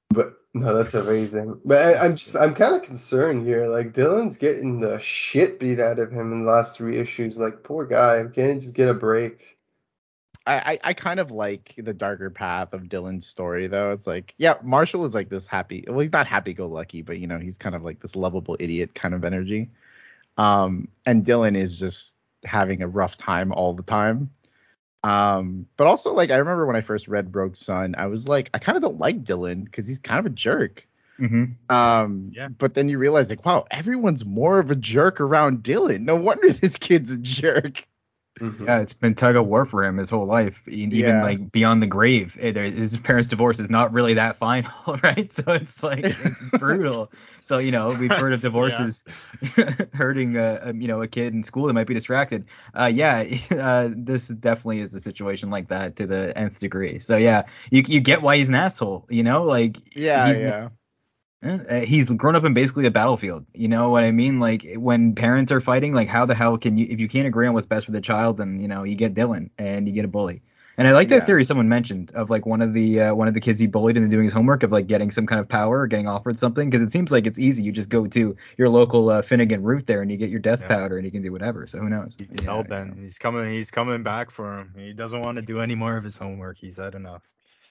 But no, that's amazing. But I, I'm just I'm kind of concerned here. Like Dylan's getting the shit beat out of him in the last three issues. Like poor guy. Can't he just get a break? I, I, kind of like the darker path of Dylan's story though. It's like, yeah, Marshall is like this happy. Well, he's not happy go lucky, but you know, he's kind of like this lovable idiot kind of energy. Um, and Dylan is just having a rough time all the time. Um, but also like I remember when I first read Rogue Sun, I was like, I kind of don't like Dylan because he's kind of a jerk. Mm-hmm. Um, Yeah. but then you realize like, wow, everyone's more of a jerk around Dylan. No wonder this kid's a jerk. Yeah, it's been tug of war for him his whole life, even Yeah. like beyond the grave. Eh, His parents' divorce is not really that final, right? So it's like it's brutal. So you know we've heard of Yeah. divorces hurting, uh, um, you know, a kid in school that might be distracted. Uh, yeah, uh, this definitely is a situation like that to the nth degree. So yeah, you you get why he's an asshole, you know, like Yeah, yeah. Uh, he's grown up in basically a battlefield. You know what I mean? Like when parents are fighting, like how the hell can you if you can't agree on what's best for the child, then you know you get Dylan and you get a bully. And I like that Yeah. theory someone mentioned of like one of the uh, one of the kids he bullied into doing his homework of like getting some kind of power or getting offered something because it seems like it's easy. You just go to your local uh, Finnegan route there and you get your death Yeah. powder and you can do whatever. So who knows? He's Yeah, hell bent. He's coming. He's coming back for him. He doesn't want to do any more of his homework. He's had enough.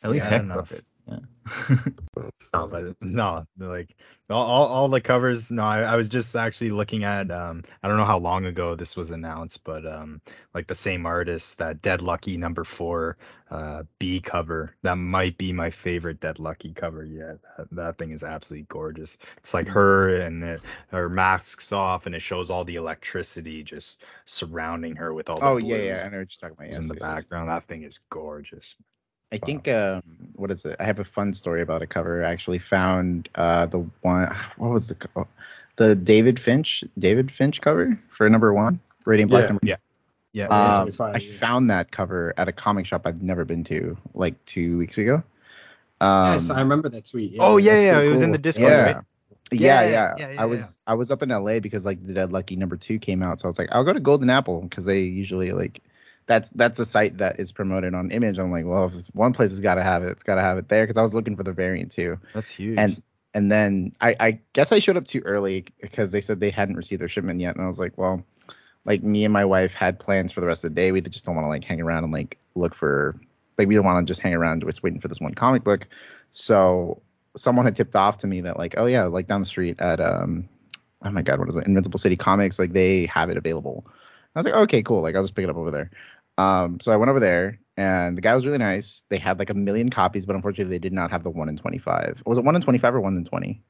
At least Yeah, heck enough. broke it. Yeah. No, but no, like all, all, all the covers. No, I, I was just actually looking at. Um, I don't know how long ago this was announced, but um, like the same artist, that Dead Lucky number four, uh, B cover. That might be my favorite Dead Lucky cover yet. That, that thing is absolutely gorgeous. It's like her and it, her mask's off, and it shows all the electricity just surrounding her with all the Oh yeah, blues yeah, I know what you're talking about. Yes, in the yes, yes. background. That thing is gorgeous. I think um, what is it? I have a fun story about a cover. I actually found uh the one. What was the co- the David Finch David Finch cover for number one, Radiant Black Yeah. number. Yeah. Yeah. Um, 25, I yeah. found that cover at a comic shop I've never been to, like two weeks ago. Um, yes, I remember that tweet. oh yeah, yeah. pretty It was in the Discord, yeah. right? Yeah, Yeah, yeah, yeah, yeah, I was I was up in LA because like the Dead Lucky number two came out, so I was like, I'll go to Golden Apple because they usually like that's that's a site that is promoted on Image. I'm like, well, if one place has got to have it, it's got to have it there because I was looking for the variant too. That's huge. And and then I, I guess I showed up too early because they said they hadn't received their shipment yet, and I was like, well, like me and my wife had plans for the rest of the day. We just don't want to like hang around and like look for like we don't want to just hang around just waiting for this one comic book. So someone had tipped off to me that like, oh yeah, like down the street at um oh my god, what is it? Invincible City Comics, like they have it available. I was like, okay, cool. Like I'll just pick it up over there. Um, so I went over there and the guy was really nice. They had like a million copies, but unfortunately they did not have the one in 25. Was it one in 25 or one in 20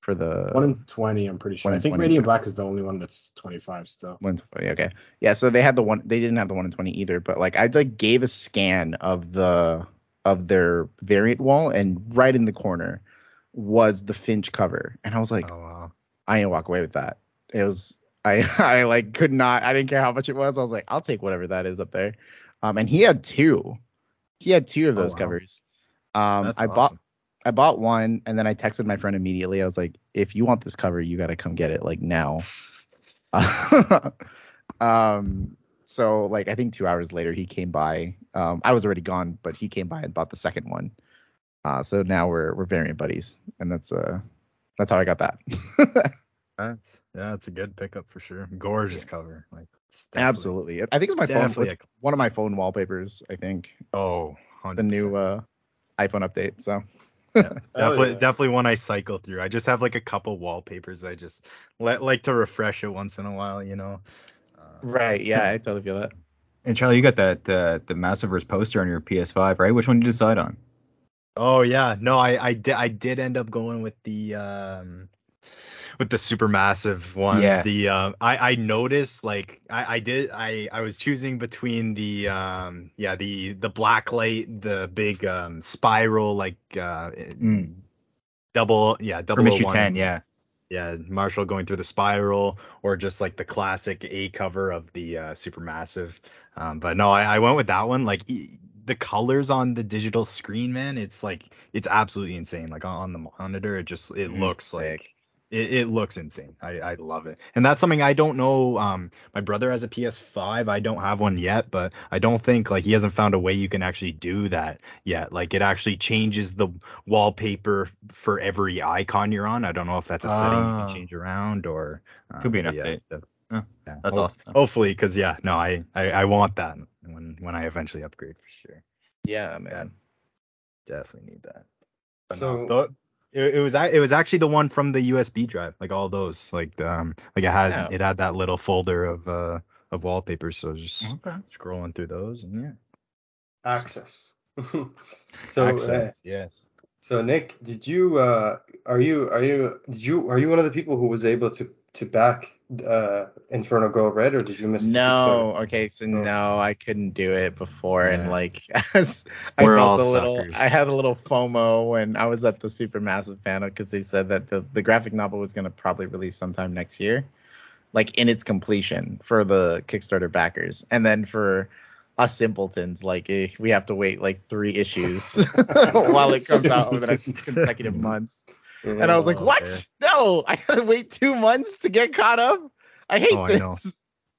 for the One in twenty, I'm pretty sure. I think 20. Radiant Black is the only one that's 25 still. one? Okay, yeah. So they had the one. They didn't have the one in 20 either. But like I like gave a scan of the of their variant wall, and right in the corner was the Finch cover, and I was like, Oh wow. I ain't walk away with that. It was I I like could not I didn't care how much it was. I was like, I'll take whatever that is up there. Um and he had two. He had two of Oh, those wow. covers. Um That's I bought. I bought one and then I texted my friend immediately. I was like, if you want this cover, you gotta come get it like now. um so like I think two hours later he came by. Um I was already gone, but he came by and bought the second one. Uh so now we're we're variant buddies. And that's uh that's how I got that. That's yeah, it's a good pickup for sure. Gorgeous cover. Like it's Absolutely. I think it's my phone. definitely It's one of my phone wallpapers. I think Oh, the new uh, iPhone update. So definitely yeah. definitely one I cycle through. I just have like a couple wallpapers I just let like to refresh it once in a while, you know. Uh, right, yeah, I totally feel that. And Charlie, you got that uh, the Massiverse poster on your PS5, right? Which one did you decide on? Oh yeah, no, I I did I did end up going with the um with the supermassive one. Yeah. The um I I noticed like I I did I I was choosing between the um yeah the the black light the big um spiral like uh Mm. double yeah double Issue 10, yeah. yeah Marshall going through the spiral or just like the classic A cover of the uh, supermassive. Um, but no, I, I went with that one. Like e- the colors on the digital screen, man, it's like it's absolutely insane. Like on, on the monitor, it just it Mhm, looks sick. like it, it looks insane. I, I love it, and that's something I don't know. Um, my brother has a PS5. I don't have one yet, but I don't think like he hasn't found a way you can actually do that yet. Like it actually changes the wallpaper for every icon you're on. I don't know if that's a setting you Ah. can change around or uh, Could be an but yeah, update. that- yeah, that's ho- awesome. Hopefully, because yeah, no, I, I I want that when when I eventually upgrade for sure. Yeah, man. Definitely need that. But So- no, tho- it, it was it was actually the one from the USB drive, like all those, like um like it had Yeah. it had that little folder of uh of wallpapers, so just Okay. scrolling through those and yeah. Access. so uh, Access, yes. so Nick, did you uh are you are you did you are you one of the people who was able to to back uh Inferno Girl Red or did you miss No, Kickstarter? okay, so Oh. no, I couldn't do it before, and like I We're felt all a little, suckers. I had a little FOMO when I was at the Supermassive panel because they said that the the graphic novel was gonna probably release sometime next year, like in its completion for the Kickstarter backers, and then for us simpletons, like eh, we have to wait like three issues while it comes out over the next consecutive months. And I was like, Oh, what? okay. No, I gotta wait two months to get caught up. I hate Oh, I this. know.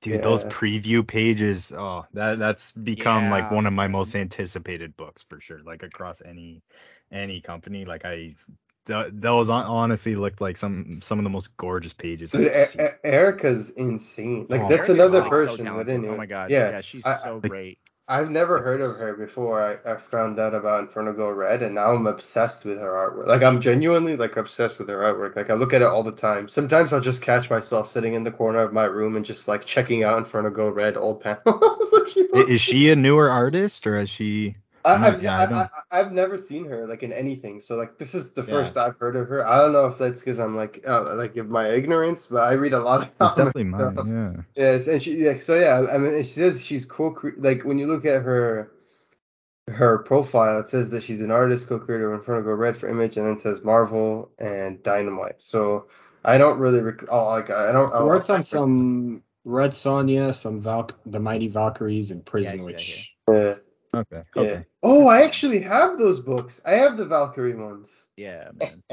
Dude, those preview pages, oh, that that's become like one of my most anticipated books for sure. Like across any any company, like I th- those honestly looked like some some of the most gorgeous pages Dude, I've E- seen. E- Erica's insane. Like Oh, that's Erica's, another like, person talented. within you. Oh my god. Yeah. Yeah, she's I- so I- great. I've never heard of her before. I, I found out about Inferno Girl Red, and now I'm obsessed with her artwork. Like I'm genuinely like obsessed with her artwork. Like I look at it all the time. Sometimes I'll just catch myself sitting in the corner of my room and just like checking out Inferno Girl Red old panels. like, she I- Is she a newer artist or is she? I, I'm I've, yeah, I, I I, I've never seen her like in anything. So like this is the Yeah. first I've heard of her. I don't know if that's because I'm like uh, like of my ignorance, but I read a lot of It's comics, definitely so- mine. Yeah. Yes, and she like so yeah. I mean, she says she's cool. cre- Like when you look at her her profile, it says that she's an artist, co-creator of Inferno Girl Red for Image, and then says Marvel and Dynamite. So I don't really rec- oh like I don't. I, Worked on some Red Sonja, some Val- the Mighty Valkyries, and Prison Yeah, I see that Witch. Yeah, Okay. yeah. Okay. Oh, I actually have those books. I have the Valkyrie ones. Yeah, man.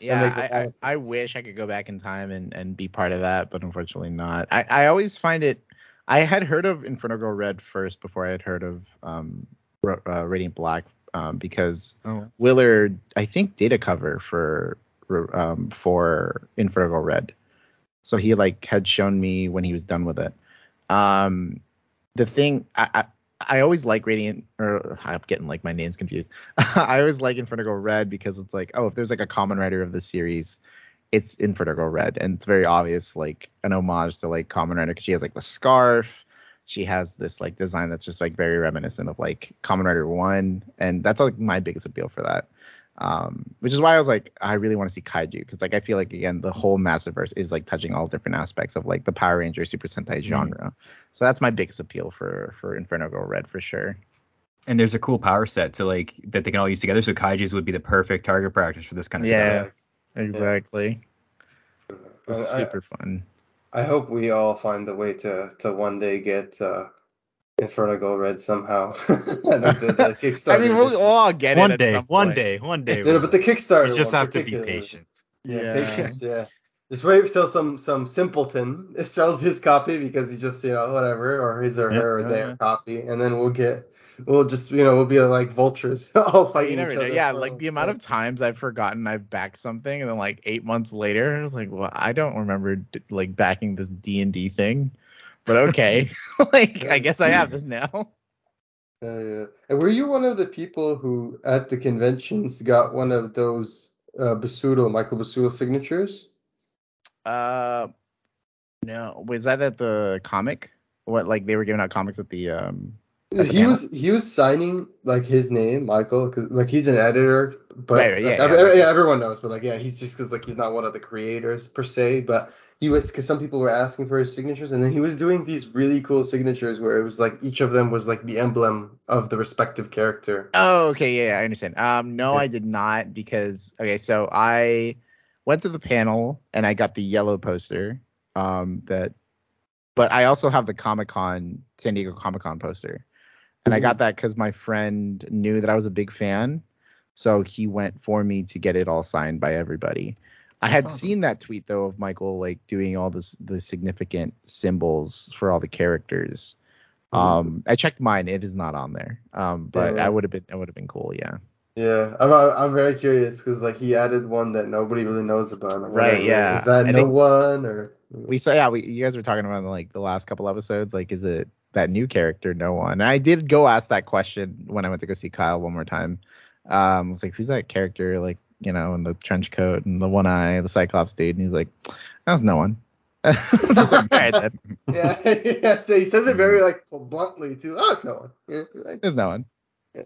Yeah, makes a I, lot I, I wish I could go back in time and, and be part of that, but unfortunately not. I, I always find it. I had heard of Inferno Girl Red first before I had heard of um, uh, Radiant Black um, because Oh. Willard, I think, did a cover for um, for Inferno Girl Red. So he like had shown me when he was done with it. Um, the thing I, I always like Radiant or I'm getting like my names confused. I always like Inferno Red because it's like oh if there's like a Kamen Rider of the series, it's Inferno Red and it's very obvious like an homage to like Kamen Rider because she has like the scarf. She has this like design that's just like very reminiscent of like Kamen Rider One, and that's like my biggest appeal for that. Um, which is why I was like, I really want to see Kaiju because like I feel like again the whole Massiverse is like touching all different aspects of like the Power Ranger Super Sentai genre. So that's my biggest appeal for for Inferno Girl Red for sure. and there's a cool power set to like that they can all use together. So Kaiju's would be the perfect target practice for this kind of Yeah, stuff. Yeah, exactly. It's I- super fun. I hope we all find a way to to one day get uh, Inferno Girl Red somehow. the, the, the Kickstarter. I mean, we'll, edition. we'll all get one it. at day, some one point. day, one day. Yeah, no, but the Kickstarter. you just one have to be patient. Yeah, Yeah. patience, yeah. Just wait till some some simpleton sells his copy because he just you know whatever or his or Yeah, her or yeah, their yeah. copy, and then we'll get we'll just you know we'll be like vultures all fighting each other. Yeah, like the amount of times I've forgotten I've backed something, and then like eight months later, I was like, well, I don't remember like backing this D and D thing, but okay, like I guess I have this now. Yeah, yeah. And were you one of the people who at the conventions got one of those uh, Busuttil, Michael Busuttil signatures? Uh, no, was that at the comic? What like they were giving out comics at the um? At the He panel? was he was signing like his name, Michael, 'cause, like he's an editor, but Right, right, yeah, yeah. every- yeah, everyone knows. But like, yeah, he's just because like he's not one of the creators per se, but he was because some people were asking for his signatures, and then he was doing these really cool signatures where it was like each of them was like the emblem of the respective character. Oh, okay, yeah, I understand. Um, no, Okay. I did not because okay, so I went to the panel and I got the yellow poster. Um, that, but I also have the Comic Con San Diego Comic Con poster, and I got that because my friend knew that I was a big fan, so he went for me to get it all signed by everybody. I had awesome. seen that tweet though of Michael like doing all this the significant symbols for all the characters. Um, I checked mine; it is not on there. Um, but Yeah. I would have been, it would have been cool, yeah. Yeah, I'm I'm very curious because like he added one that nobody really knows about. Right, yeah. Is that I no one or? We saw, yeah, we you guys were talking about like the last couple episodes, like is it that new character? No one. And I did go ask that question when I went to go see Kyle one more time. Um, I was like, who's that character? Like, you know, in the trench coat and the one eye, the Cyclops dude, and he's like, that was no one. Like, all right then, Yeah, yeah. So he says it very like bluntly too. Oh, it's no one. Yeah, right. there's no one.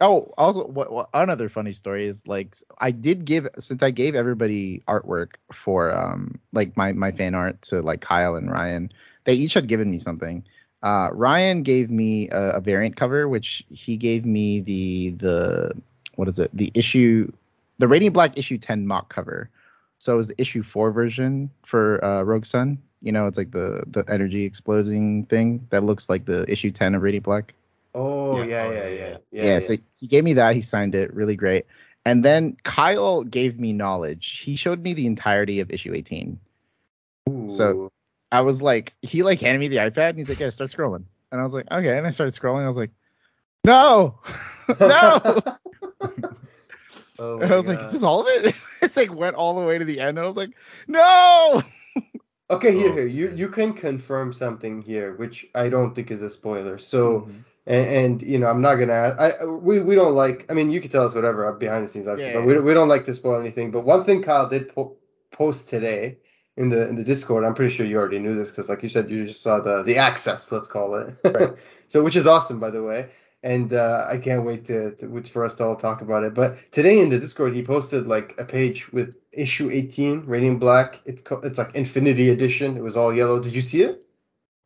Oh, also, what, what another funny story is like I did give since I gave everybody artwork for um like my my fan art to like Kyle and Ryan, they each had given me something. Uh, Ryan gave me a, a variant cover, which he gave me the the what is it? The issue, the Radiant Black issue ten mock cover. So it was the issue four version for uh, Rogue Sun. You know, it's like the the energy exploding thing that looks like the issue ten of Radiant Black. Oh Yeah, yeah, oh, yeah, yeah, yeah, Yeah, yeah. so he gave me that. He signed it. Really great. And then Kyle gave me knowledge. He showed me the entirety of issue 18. Ooh. so- I was like, he like handed me the iPad and he's like, yeah, start scrolling. And I was like, okay. And I started scrolling. I was like, no, no. Oh and I was like, God. is this all of it? it's like went all the way to the end. And I was like, no. Okay, here, Oh. here. You you can confirm something here, which I don't think is a spoiler. So, Mm-hmm. and, and you know, I'm not gonna. I we we don't like. I mean, you can tell us whatever behind the scenes, obviously, Yeah, but we don't- we don't like to spoil anything. But one thing Kyle did po- post today in the in the Discord. I'm pretty sure you already knew this because, like you said, you just saw the the access, let's call it. Right. so, which is awesome, by the way. And uh, I can't wait to, to which for us to all talk about it. But today in the Discord, he posted like a page with issue 18, Radiant Black. It's co- it's like Infinity Edition. It was all yellow. Did you see it?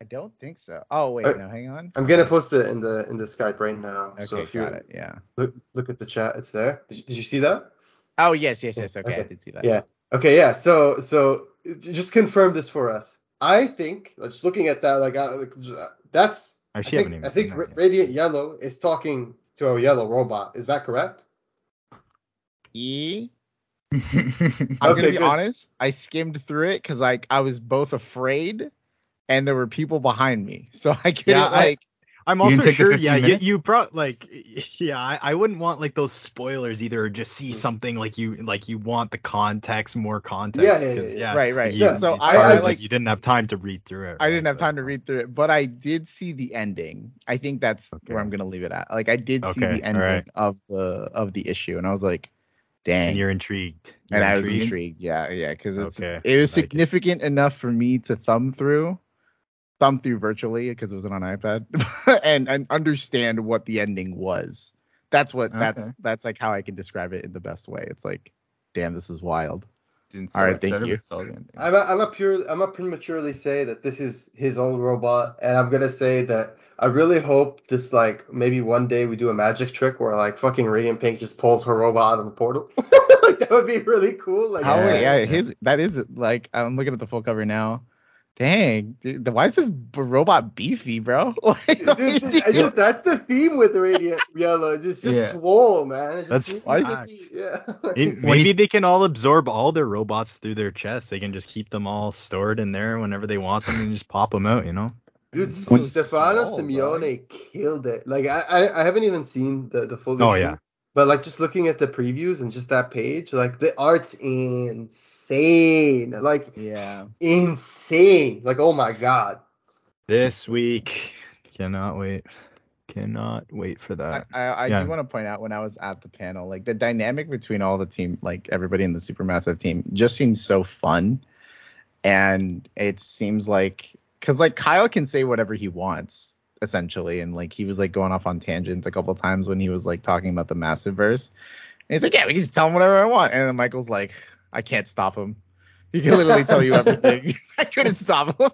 I don't think so. Oh, wait. Uh, no, hang on. I'm gonna post it in the in the Skype right now. Okay, so if you got it. Yeah. look look at the chat, it's there. Did you, did you see that? Oh, yes, yes, yes. Okay. I Okay. did see that. Yeah. Okay, yeah. So so just confirm this for us. I think just looking at that, like uh, like, that's I Actually, I think, even I think that Radiant Yellow is talking to a yellow robot. Is that correct? E. I'm I'm Okay, gonna be good. honest. I skimmed through it because like I was both afraid and there were people behind me, so I couldn't Yeah, I- like. I'm also sure. Yeah, you, minutes? you brought like, yeah, I, I wouldn't want like those spoilers either. Or just see mm. something like you like you want the context, more context. Yeah, yeah, 'cause, yeah, Right, right. you- Yeah, so I- I like- you didn't have time to read through it. I didn't have time to read through it, but I did see the ending. I think that's Okay. where I'm gonna leave it at. Like I did see the ending alright. of the of the issue, and I was like, dang. And you're intrigued. and You're I was intrigued? intrigued. Yeah, yeah, because it's Okay, it was like it. significant enough for me to thumb through, thumb through virtually because it was on iPad, and and understand what the ending was. That's what that's Okay. that's like how I can describe it in the best way. It's like, damn, this is wild. Didn't All right, thank you. I'm a, I'm a pure I'm a prematurely say that this is his old robot, and I'm gonna say that I really hope this like maybe one day we do a magic trick where like fucking Radiant Pink just pulls her robot out of the portal. like that would be really cool. Like How yeah, yeah, his that is like I'm looking at the full cover now. Dang, dude, why is this robot beefy, bro? Like, Dude, dude, I just that's the theme with Radiant Yellow. Just just Yeah. swole, man. Just That's why. facts. yeah. Maybe, maybe they can all absorb all their robots through their chest. They can just keep them all stored in there whenever they want them and just pop them out, you know? Dude, So Stefano small, Simeone killed it. Like I, I I haven't even seen the the full Oh, issue, yeah. But like just looking at the previews and just that page, like the art's insane. Like yeah. insane. Like oh my god. This week. Cannot wait. Cannot wait for I, that. I, I Yeah. do want to point out when I was at the panel, like the dynamic between all the team, like everybody in the supermassive team, just seems so fun, and it seems like because like Kyle can say whatever he wants essentially, and like he was like going off on tangents a couple times when he was like talking about the Massiverse, and he's like, yeah, we can just tell him whatever I want, and then Michael's like, I can't stop him. He can literally tell you everything. I couldn't stop him.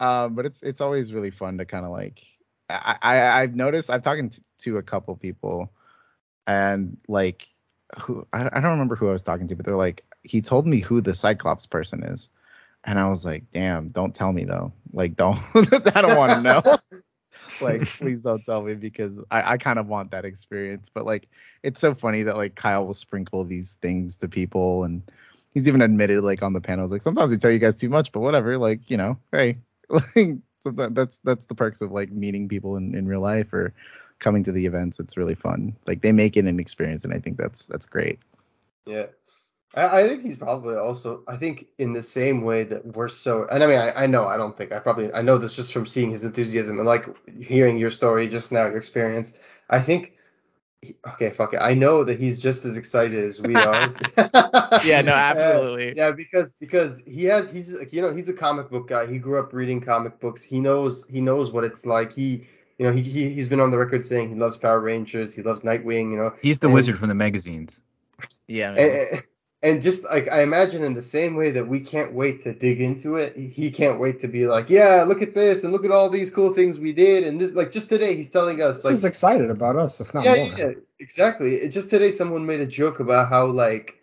Um, but it's it's always really fun to kind of like I, I I've noticed I've talked to, to a couple people and like who I, I don't remember who I was talking to, but they're like he told me who the Cyclops person is, and I was like, damn, don't tell me though, like don't I don't want to know. Like please don't tell me because I, I kind of want that experience but like it's so funny that like kyle will sprinkle these things to people and he's even admitted like on the panels like sometimes we tell you guys too much but whatever like you know hey. Like so that, that's that's the perks of like meeting people in, in real life or coming to the events. It's really fun. Like they make it an experience and i think that's that's great. Yeah. I, I think he's probably also I think in the same way that we're so and I mean I, I know I don't think I probably I know this just from seeing his enthusiasm and like hearing your story just now, your experience. I think okay, fuck it. I know that he's just as excited as we are. yeah no Uh, absolutely yeah, because because he has he's you know he's a comic book guy. He grew up reading comic books. He knows he knows what it's like. He you know he, he he's been on the record saying he loves Power Rangers. He loves Nightwing. You know He's the And- wizard from the magazines. yeah man. and, and just like I imagine in the same way that we can't wait to dig into it, he can't wait to be like, yeah, look at this and look at all these cool things we did and this like just today he's telling us This like is excited about us, if not yeah, more. yeah, yeah, exactly. It, just today someone made a joke about how like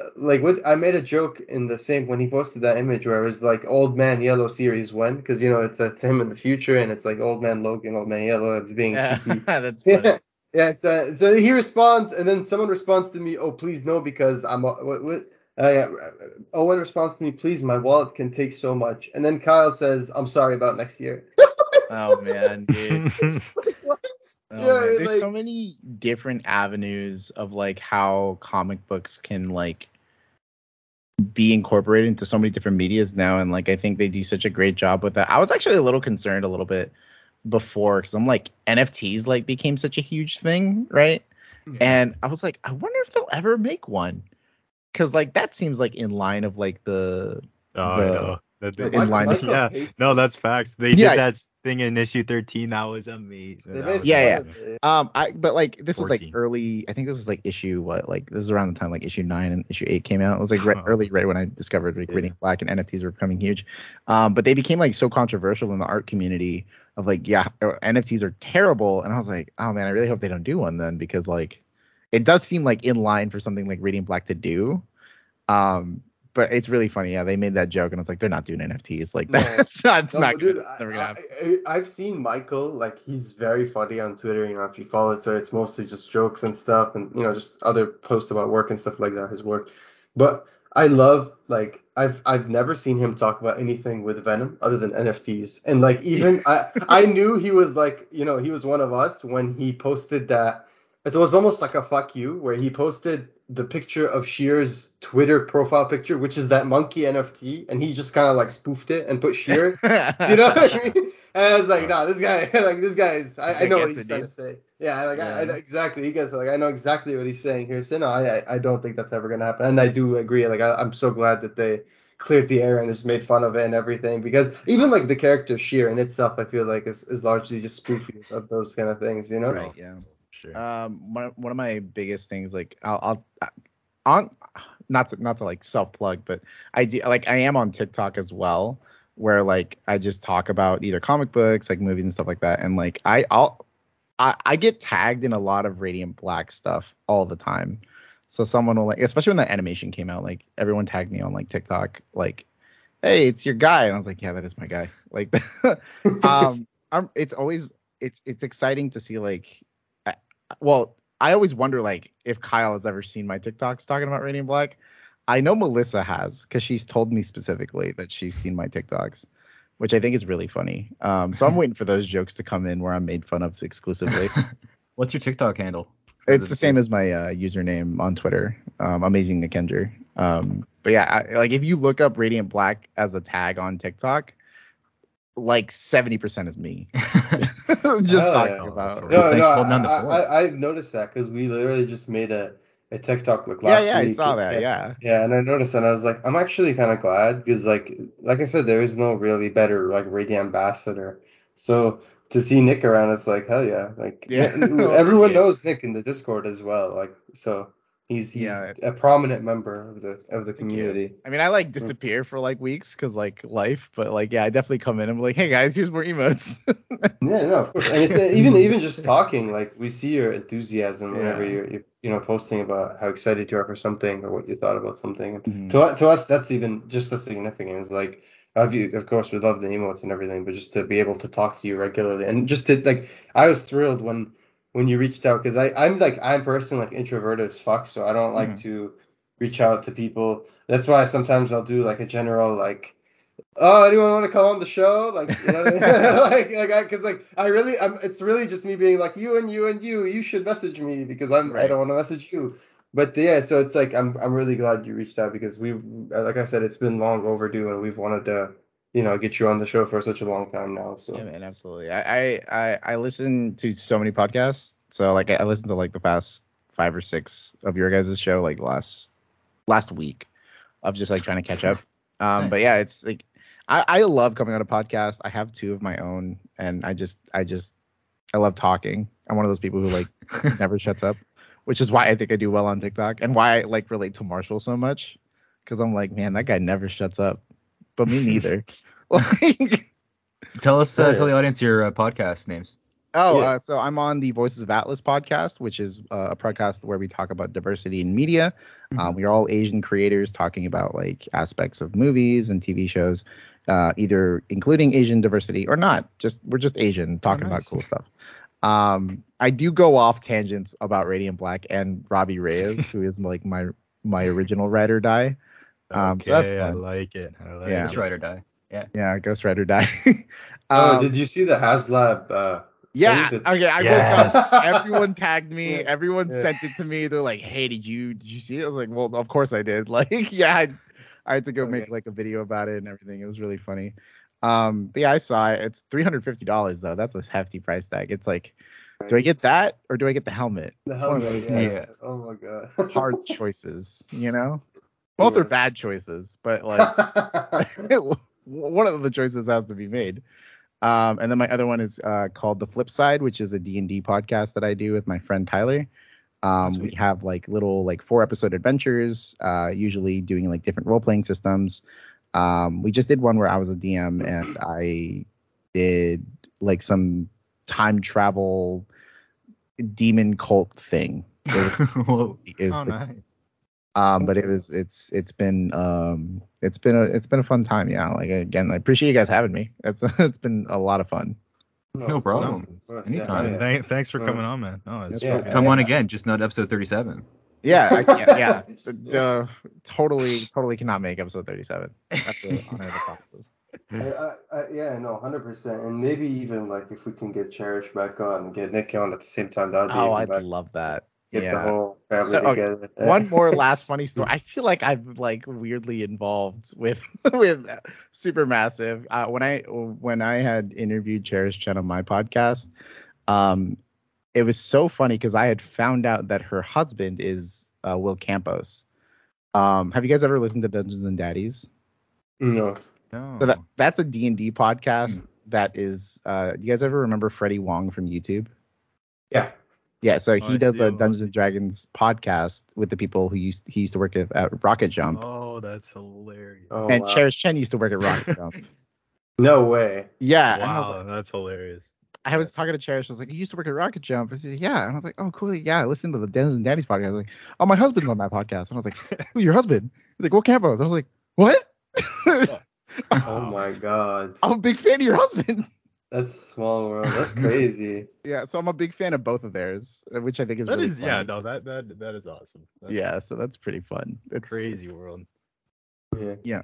uh, like what I made a joke in the same when he posted that image where it was like old man yellow series one because you know it's, it's him in the future and it's like old man Logan, old man yellow, it's being yeah that's funny. Yeah. So so he responds, and then someone responds to me, "Oh, please no, because I'm what what." Uh, yeah, Owen responds to me, "Please, my wallet can take so much." And then Kyle says, "I'm sorry about next year." oh man dude What? Oh, Yeah, man. There's like- so many different avenues of like how comic books can like be incorporated into so many different medias now, and like I think they do such a great job with that. I was actually a little concerned a little bit before because I'm like NFTs like became such a huge thing, right? Mm-hmm. And I was like, I wonder if they'll ever make one, because like that seems like in line of like the Oh, The- I know. The that- inline- Michael yeah, hates no, that's facts. They Yeah. did that thing in issue 13. That was amazing. That was Yeah, yeah. fun. Um, I but like this is like early. I think this is like issue what like this is around the time like issue nine and issue eight came out. It was like right, early, right when I discovered like Yeah. Radiant Black and NFTs were becoming huge. Um, but they became like so controversial in the art community of like yeah uh, NFTs are terrible, and I was like oh man, I really hope they don't do one then because like it does seem like in line for something like Radiant Black to do. Um, but it's really funny. Yeah, they made that joke, and I was like, they're not doing NFTs. Like No. that's not. It's No, not good. dude, It's I, have seen Michael like he's very funny on Twitter. You know, if you follow it, so it's mostly just jokes and stuff, and you know, just other posts about work and stuff like that. His work, but I love like I've I've never seen him talk about anything with Venom other than NFTs, and like even I I knew he was like you know he was one of us when he posted that. It was almost like a fuck you, where he posted the picture of Shear's Twitter profile picture, which is that monkey NFT, and he just kind of like spoofed it and put Shear you know what I mean? And I was like, nah, this guy, like this guy is, I, I know what he's trying dude. to say. Yeah, like I, I know exactly. He gets like I know exactly what he's saying here. So no, I, I- I don't think that's ever gonna happen. And I do agree. Like I, I'm so glad that they cleared the air and just made fun of it and everything because even like the character Shear in itself, I feel like is, is largely just spoofy of those kind of things. You know? right. Yeah. Sure. Um, one one of my biggest things, like I'll, I'll on not to, not to like self plug, but I do like I am on TikTok as well, where like I just talk about either comic books, like movies and stuff like that, and like I I'll I, I get tagged in a lot of Radiant Black stuff all the time. So someone will like, especially when that animation came out, like everyone tagged me on like TikTok, like, "Hey, it's your guy," and I was like, "Yeah, that is my guy." Like, um, I'm, it's always it's it's exciting to see like, well, I always wonder like if Kyle has ever seen my TikToks talking about Radiant Black. I know Melissa has because she's told me specifically that she's seen my TikToks, which I think is really funny. Um, so I'm waiting for those jokes to come in where I'm made fun of exclusively. What's your TikTok handle? It's the same as my uh, username on Twitter, um, Amazing Nickanger. Um, but yeah, I, like if you look up Radiant Black as a tag on TikTok, like 70% is me. Just Oh, talking yeah. about. Well, No, no, for holding down the I, fort. I, I've noticed that because we literally just made a, a TikTok look like Yeah, last yeah, I week. saw that. Yeah. Yeah, and I noticed and I was like, I'm actually kind of glad because like like I said, there is no really better like radio ambassador. So to see Nick around, it's like hell yeah, like Yeah. Oh, everyone Yeah. knows Nick in the Discord as well. Like so he's he's Yeah. a prominent member of the of the community. I mean, I like disappear for like weeks because like life, but like yeah, I definitely come in and be like, hey guys, here's more emotes. Yeah, no, of course. And it's uh, even even just talking, like we see your enthusiasm whenever you're, you you know posting about how excited you are for something or what you thought about something. Mhm. to to us, that's even just as significant. It's like, of you, of course, we love the emotes and everything, but just to be able to talk to you regularly and just to like, I was thrilled when when you reached out because I I'm like I'm personally like introverted as fuck, so I don't like Mhm. to reach out to people. That's why sometimes I'll do like a general like. Oh, anyone want to come on the show? Like, you know what I mean? like, like, I, cause like, I really, I'm, it's really just me being like, you and you and you, you should message me because I'm, I don't want to message you. But yeah, so it's like, I'm, I'm really glad you reached out because we, like I said, it's been long overdue and we've wanted to, you know, get you on the show for such a long time now. So Yeah, man, absolutely. I, I I listen to so many podcasts. So like I, I listened to like the past five or six of your guys' show like last last week of just like trying to catch up. Um, Nice. but yeah, it's like I, I love coming on a podcast. I have two of my own, and I just I just I love talking. I'm one of those people who like never shuts up, which is why I think I do well on TikTok and why I like relate to Marshall so much. Because I'm like, man, that guy never shuts up, but me neither. tell us, uh, Oh, yeah. tell the audience your uh, podcast names. Oh, Yeah. uh, so I'm on the Voices of Atlas podcast, which is uh, a podcast where we talk about diversity in media. Um, we are all Asian creators talking about like aspects of movies and TV shows, uh, either including Asian diversity or not. Just we're just Asian talking about nice. cool stuff. Um, I do go off tangents about Radiant Black and Robbie Reyes, who is like my my original ride or die. Um, so that's Okay, I like it. I like Yeah. Ghost it. ride or die. Yeah, Yeah, Ghost Rider die. oh, Um, did you see the HasLab? Uh, Yeah. that- Okay. I Yes. woke up. Everyone tagged me. Yeah. Everyone Yeah. sent it to me. They're like, "Hey, did you did you see it?" I was like, "Well, of course I did." Like, yeah, I, I had to go make like a video about it and everything. It was really funny. Um, but yeah, I saw it. It's three hundred fifty dollars though. That's a hefty price tag. It's like, do I get that or do I get the helmet? the It's one of helmet, those yeah. yeah. Oh my god. hard choices, you know. Both are bad choices, but like one of the choices has to be made. Um, and then my other one is uh, called The Flip Side, which is a D&D podcast that I do with my friend Tyler. Um, we have like little like four episode adventures, uh, usually doing like different role playing systems. Um, we just did one where I was a DM and I did like some time travel demon cult thing. It was, it was Oh, pretty nice. Um but it was it's it's been um it's been a it's been a fun time yeah like again i appreciate you guys having me it's it's been a lot of fun No problem. of course, Anytime. Yeah, yeah. Thank, thanks for coming on, man. Oh, it's Yeah. so good. Come on Yeah. again, just not episode 37. yeah I, yeah, yeah the, the totally totally cannot make episode 37 that's the the I, I, I, yeah, no, hundred percent, and maybe even like if we can get Cherish back on and get Nick on at the same time, that would be oh i'd better. love that Get the yeah whole family So, okay, one more last funny story. I feel like I'm like weirdly involved with with Supermassive. Uh, when I when I had interviewed Cherish Chen on my podcast, um, it was so funny because I had found out that her husband is uh, Will Campos. Um, have you guys ever listened to Dungeons and Daddies? No. No. So that that's a D and D podcast that is. Uh, do you guys ever remember Freddie Wong from YouTube? Yeah. Yeah, so Oh, he I does see a oh, him. Dungeons and Dragons podcast with the people who used he used to work at, at Rocket Jump, Oh, that's hilarious. Oh, and wow. Cherish Chen used to work at Rocket Jump. No way. Yeah, and I was wow, like, that's hilarious. I was talking to Cherish. I was like, "You used to work at Rocket Jump." I said, "Yeah," and I was like, "Oh, cool. Yeah, I listened to the Dungeons and Daddies podcast." I was like, "Oh, my husband's on that podcast," and I was like, "Who's your husband?" He's like, "Will Campos." I was like, "What?" Oh my god. I'm a big fan of your husband. That's small world. That's crazy. yeah, so I'm a big fan of both of theirs, uh, which I think is That really is yeah, no, that that that is awesome. That's yeah, so that's pretty fun. It's crazy it's- world. Yeah. Yeah.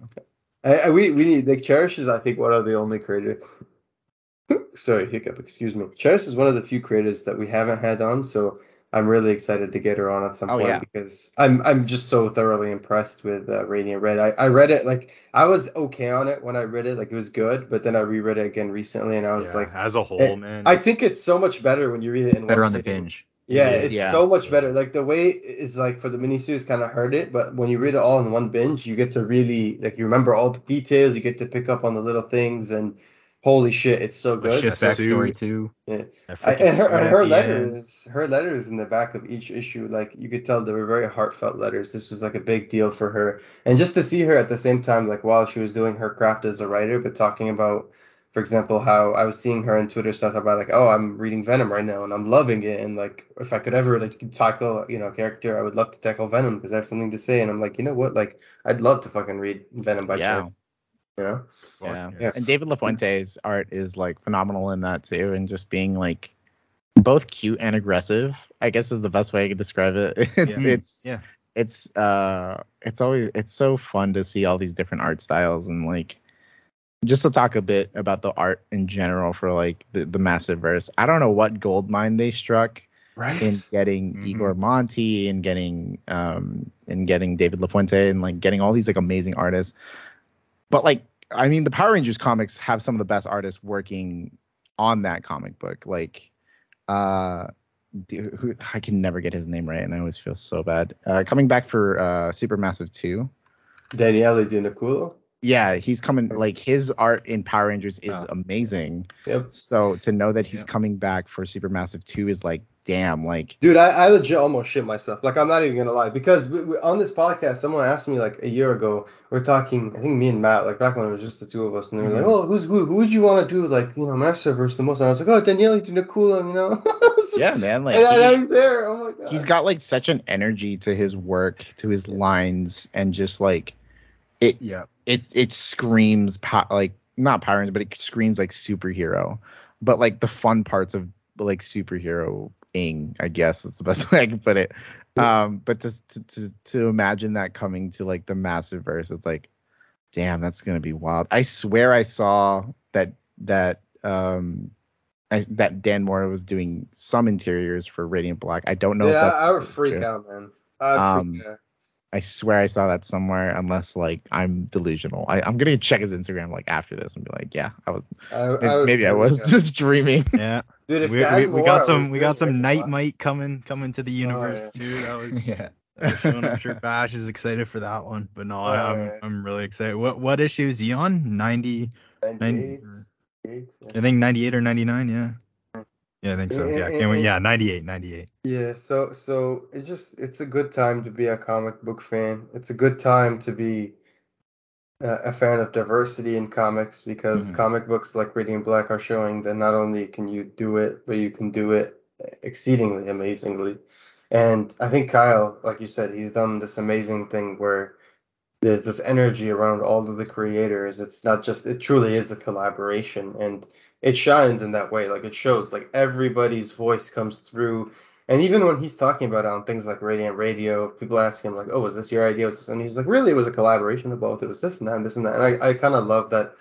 I, I, we we need like Cherish is I think one of the only creators. Sorry, hiccup. Excuse me. Cherish is one of the few creators that we haven't had on, so I'm really excited to get her on at some Oh, point yeah. because I'm I'm just so thoroughly impressed with uh, Radiant Red. I, I read it like I was okay on it when I read it, like it was good, but then I reread it again recently and I was Yeah, like, as a whole, eh, man. I think it's so much better when you read it in Better one on the binge. Yeah, Yeah. it's Yeah. so much better. Like the way it's like for the miniseries kind of hurt it, but when you read it all in one binge, you get to really like you remember all the details, you get to pick up on the little things, and holy shit, it's so good. That's backstory too. I, and her, and her end. letters, her letters in the back of each issue, like you could tell they were very heartfelt letters. This was like a big deal for her, and just to see her at the same time, like while she was doing her craft as a writer, but talking about, for example, how I was seeing her on Twitter stuff about like, oh, I'm reading Venom right now and I'm loving it, and like if I could ever like tackle, you know, a character, I would love to tackle Venom because I have something to say, and I'm like, you know what, like I'd love to fucking read Venom by Yeah. chance, you know? Yeah. Yeah. And David LaFuente's art is like phenomenal in that too, and just being like both cute and aggressive. I guess is the best way I could describe it. It's Yeah. it's Yeah. it's uh it's always it's so fun to see all these different art styles and like just to talk a bit about the art in general for like the, the Massiverse. I don't know what gold mine they struck Right. in getting Mhm. Igor Monti and getting um and getting David LaFuente and like getting all these like amazing artists. But like I mean the Power Rangers comics have some of the best artists working on that comic book. Like uh dude, who I can never get his name right and I always feel so bad. Uh coming back for uh Supermassive 2. Daniele Di Nicuolo. Yeah, he's coming like his art in Power Rangers is Oh. amazing. Yep. So to know that he's Yeah. coming back for Supermassive 2 is like damn like Dude, I, I legit almost shit myself. Like, I'm not even gonna lie, because we, we, on this podcast, someone asked me like a year ago. We are talking, I think me and Matt, like back when it was just the two of us, and they were like, mm-hmm. "Oh, who's who? Who would you want to do like you know master versus the most?" And I was like, "Oh, Daniele Di Nicuolo, you know." yeah, man, like and, and he's there. Oh my god. he's got like such an energy to his work to his lines and just like it Yeah. it's it screams po- like not power Rangers, but it screams like superhero but like the fun parts of like superhero ing i guess is the best way i can put it um but to, to to to imagine that coming to like the Massiverse it's like damn that's gonna be wild i swear i saw that that um I, that Dan Mora was doing some interiors for Radiant Black. I don't know if yeah, that's I would true. freak out, man. I would Um, freak out. I swear I saw that somewhere, unless like I'm delusional. I, I'm gonna check his Instagram like after this and be like, yeah, I was I, I would maybe I was out. just dreaming. Yeah. Dude, if we, we, we got some we got some Radiant night uh, might coming coming to the oh, universe yeah. too. That was yeah. that was showing. I'm sure Bash is excited for that one. But no, oh, I, I'm. I'm really excited. What what issue is he on? 90 98, Nine- 98, yeah. I think 98 or 99, yeah. Yeah, I think so. Yeah, can't wait. Yeah, 98, 98. Yeah, so so it just it's a good time to be a comic book fan. It's a good time to be uh, a fan of diversity in comics because Mhm. comic books like Radiant Black are showing that not only can you do it, but you can do it exceedingly amazingly. And I think Kyle, like you said, he's done this amazing thing where there's this energy around all of the creators. It's not just it truly is a collaboration and it shines in that way. Like it shows like everybody's voice comes through. And even when he's talking about it on things like Radiant Radio, people ask him like, "Oh, was this your idea?" And he's like, "Really, it was a collaboration of both. It was this and that, and this and that." And I, I kind of love that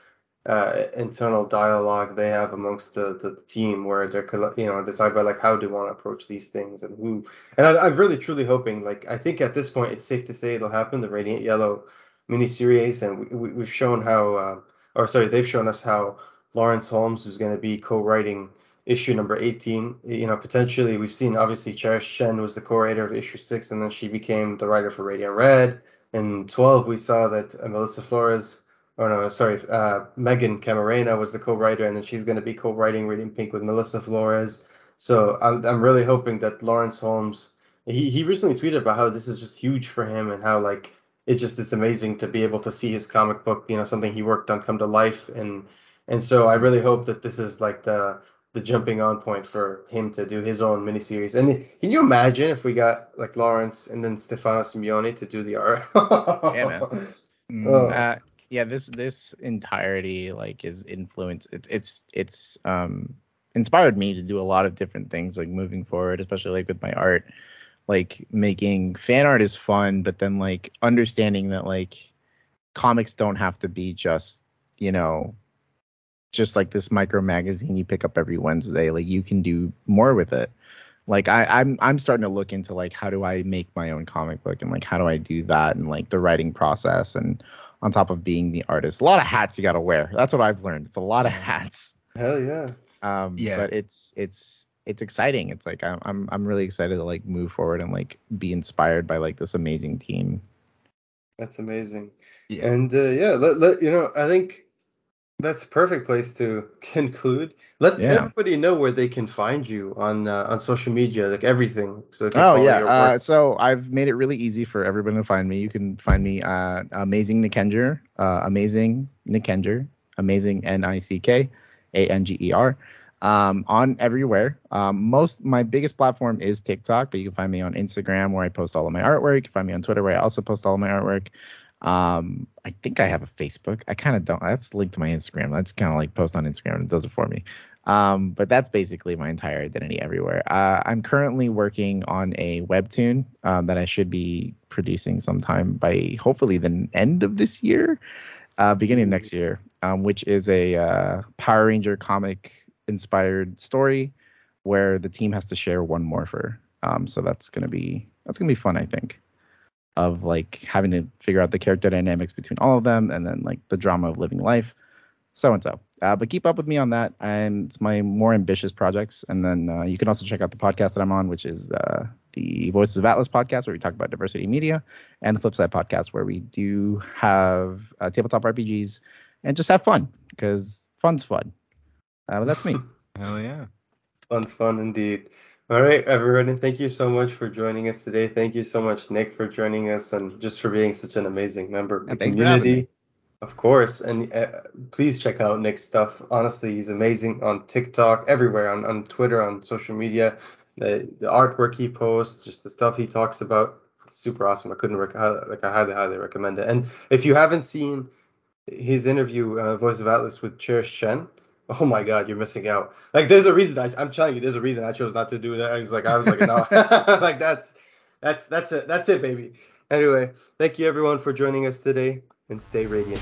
uh, internal dialogue they have amongst the, the team, where they're you know they talk about like how they want to approach these things and who. And I, I'm really truly hoping like I think at this point it's safe to say it'll happen. The Radiant Yellow miniseries, and we, we, we've shown how, uh, or sorry, they've shown us how Lawrence Holmes, who's going to be co-writing issue number 18. You know, potentially we've seen obviously Cherish Chen was the co-writer of issue six, and then she became the writer for Radiant Red. In 12, we saw that Melissa Flores, or no, sorry, uh, Meghan Camarena was the co-writer, and then she's going to be co-writing Radiant Pink with Melissa Flores. So I'm, I'm really hoping that Lawrence Holmes, he, he recently tweeted about how this is just huge for him and how like it just it's amazing to be able to see his comic book, you know, something he worked on come to life and and so I really hope that this is like the the jumping on point for him to do his own miniseries. And can you imagine if we got like Lawrence and then Stefano Simeone to do the art? Yeah, man. Mm, Oh. Uh, yeah, this this entirety like is influenced. It's it's it's um inspired me to do a lot of different things like moving forward, especially like with my art. Like making fan art is fun, but then like understanding that like comics don't have to be just you know just like this micro magazine you pick up every Wednesday. Like you can do more with it. Like I, I'm I'm starting to look into like how do I make my own comic book and like how do I do that and like the writing process and on top of being the artist. A lot of hats you got to wear. That's what I've learned. It's a lot of hats. Hell yeah. Um, Yeah. But it's it's it's exciting. It's like I'm I'm I'm really excited to like move forward and like be inspired by like this amazing team. That's amazing. Yeah. And uh, yeah, let, let, you know, I think that's a perfect place to conclude. Let Yeah. everybody know where they can find you on uh, on social media, like everything. So Oh yeah. Uh, so I've made it really easy for everyone to find me. You can find me at Amazing Nickanger, uh, Amazing Nickanger, Amazing N I C K A N G E R. Um, on everywhere. Um, most my biggest platform is TikTok, but you can find me on Instagram where I post all of my artwork. You can find me on Twitter where I also post all of my artwork. Um, I think I have a Facebook. I kind of don't. That's linked to my Instagram. That's kind of like post on Instagram. And it does it for me. Um, but that's basically my entire identity everywhere. Uh, I'm currently working on a webtoon um, that I should be producing sometime by hopefully the end of this year, uh, beginning of next year, um, which is a uh, Power Ranger comic inspired story where the team has to share one morpher. Um, so that's gonna be that's gonna be fun, I think. Of like having to figure out the character dynamics between all of them, and then like the drama of living life so and so. Uh, but keep up with me on that. And it's my more ambitious projects. And then uh, you can also check out the podcast that I'm on, which is uh, the Voices of Atlas podcast, where we talk about diversity in media, and the Flipside podcast, where we do have uh, tabletop RPGs and just have fun because fun's fun. Uh, but that's me. Hell yeah. Fun's fun indeed. All right, everyone. Thank you so much for joining us today. Thank you so much, Nick, for joining us and just for being such an amazing member of the Yeah, thanks for having community. Of course. And uh, please check out Nick's stuff. Honestly, he's amazing on TikTok, everywhere, on, on Twitter, on social media. The, the artwork he posts, just the stuff he talks about, super awesome. I couldn't rec- like I highly, highly recommend it. And if you haven't seen his interview, uh, Voice of Atlas with Cherish Chen, oh my God, you're missing out. Like, there's a reason. I, I'm telling you, there's a reason I chose not to do that. I was like, I was like, no, like that's that's that's it, that's it, baby. Anyway, thank you everyone for joining us today, and stay radiant.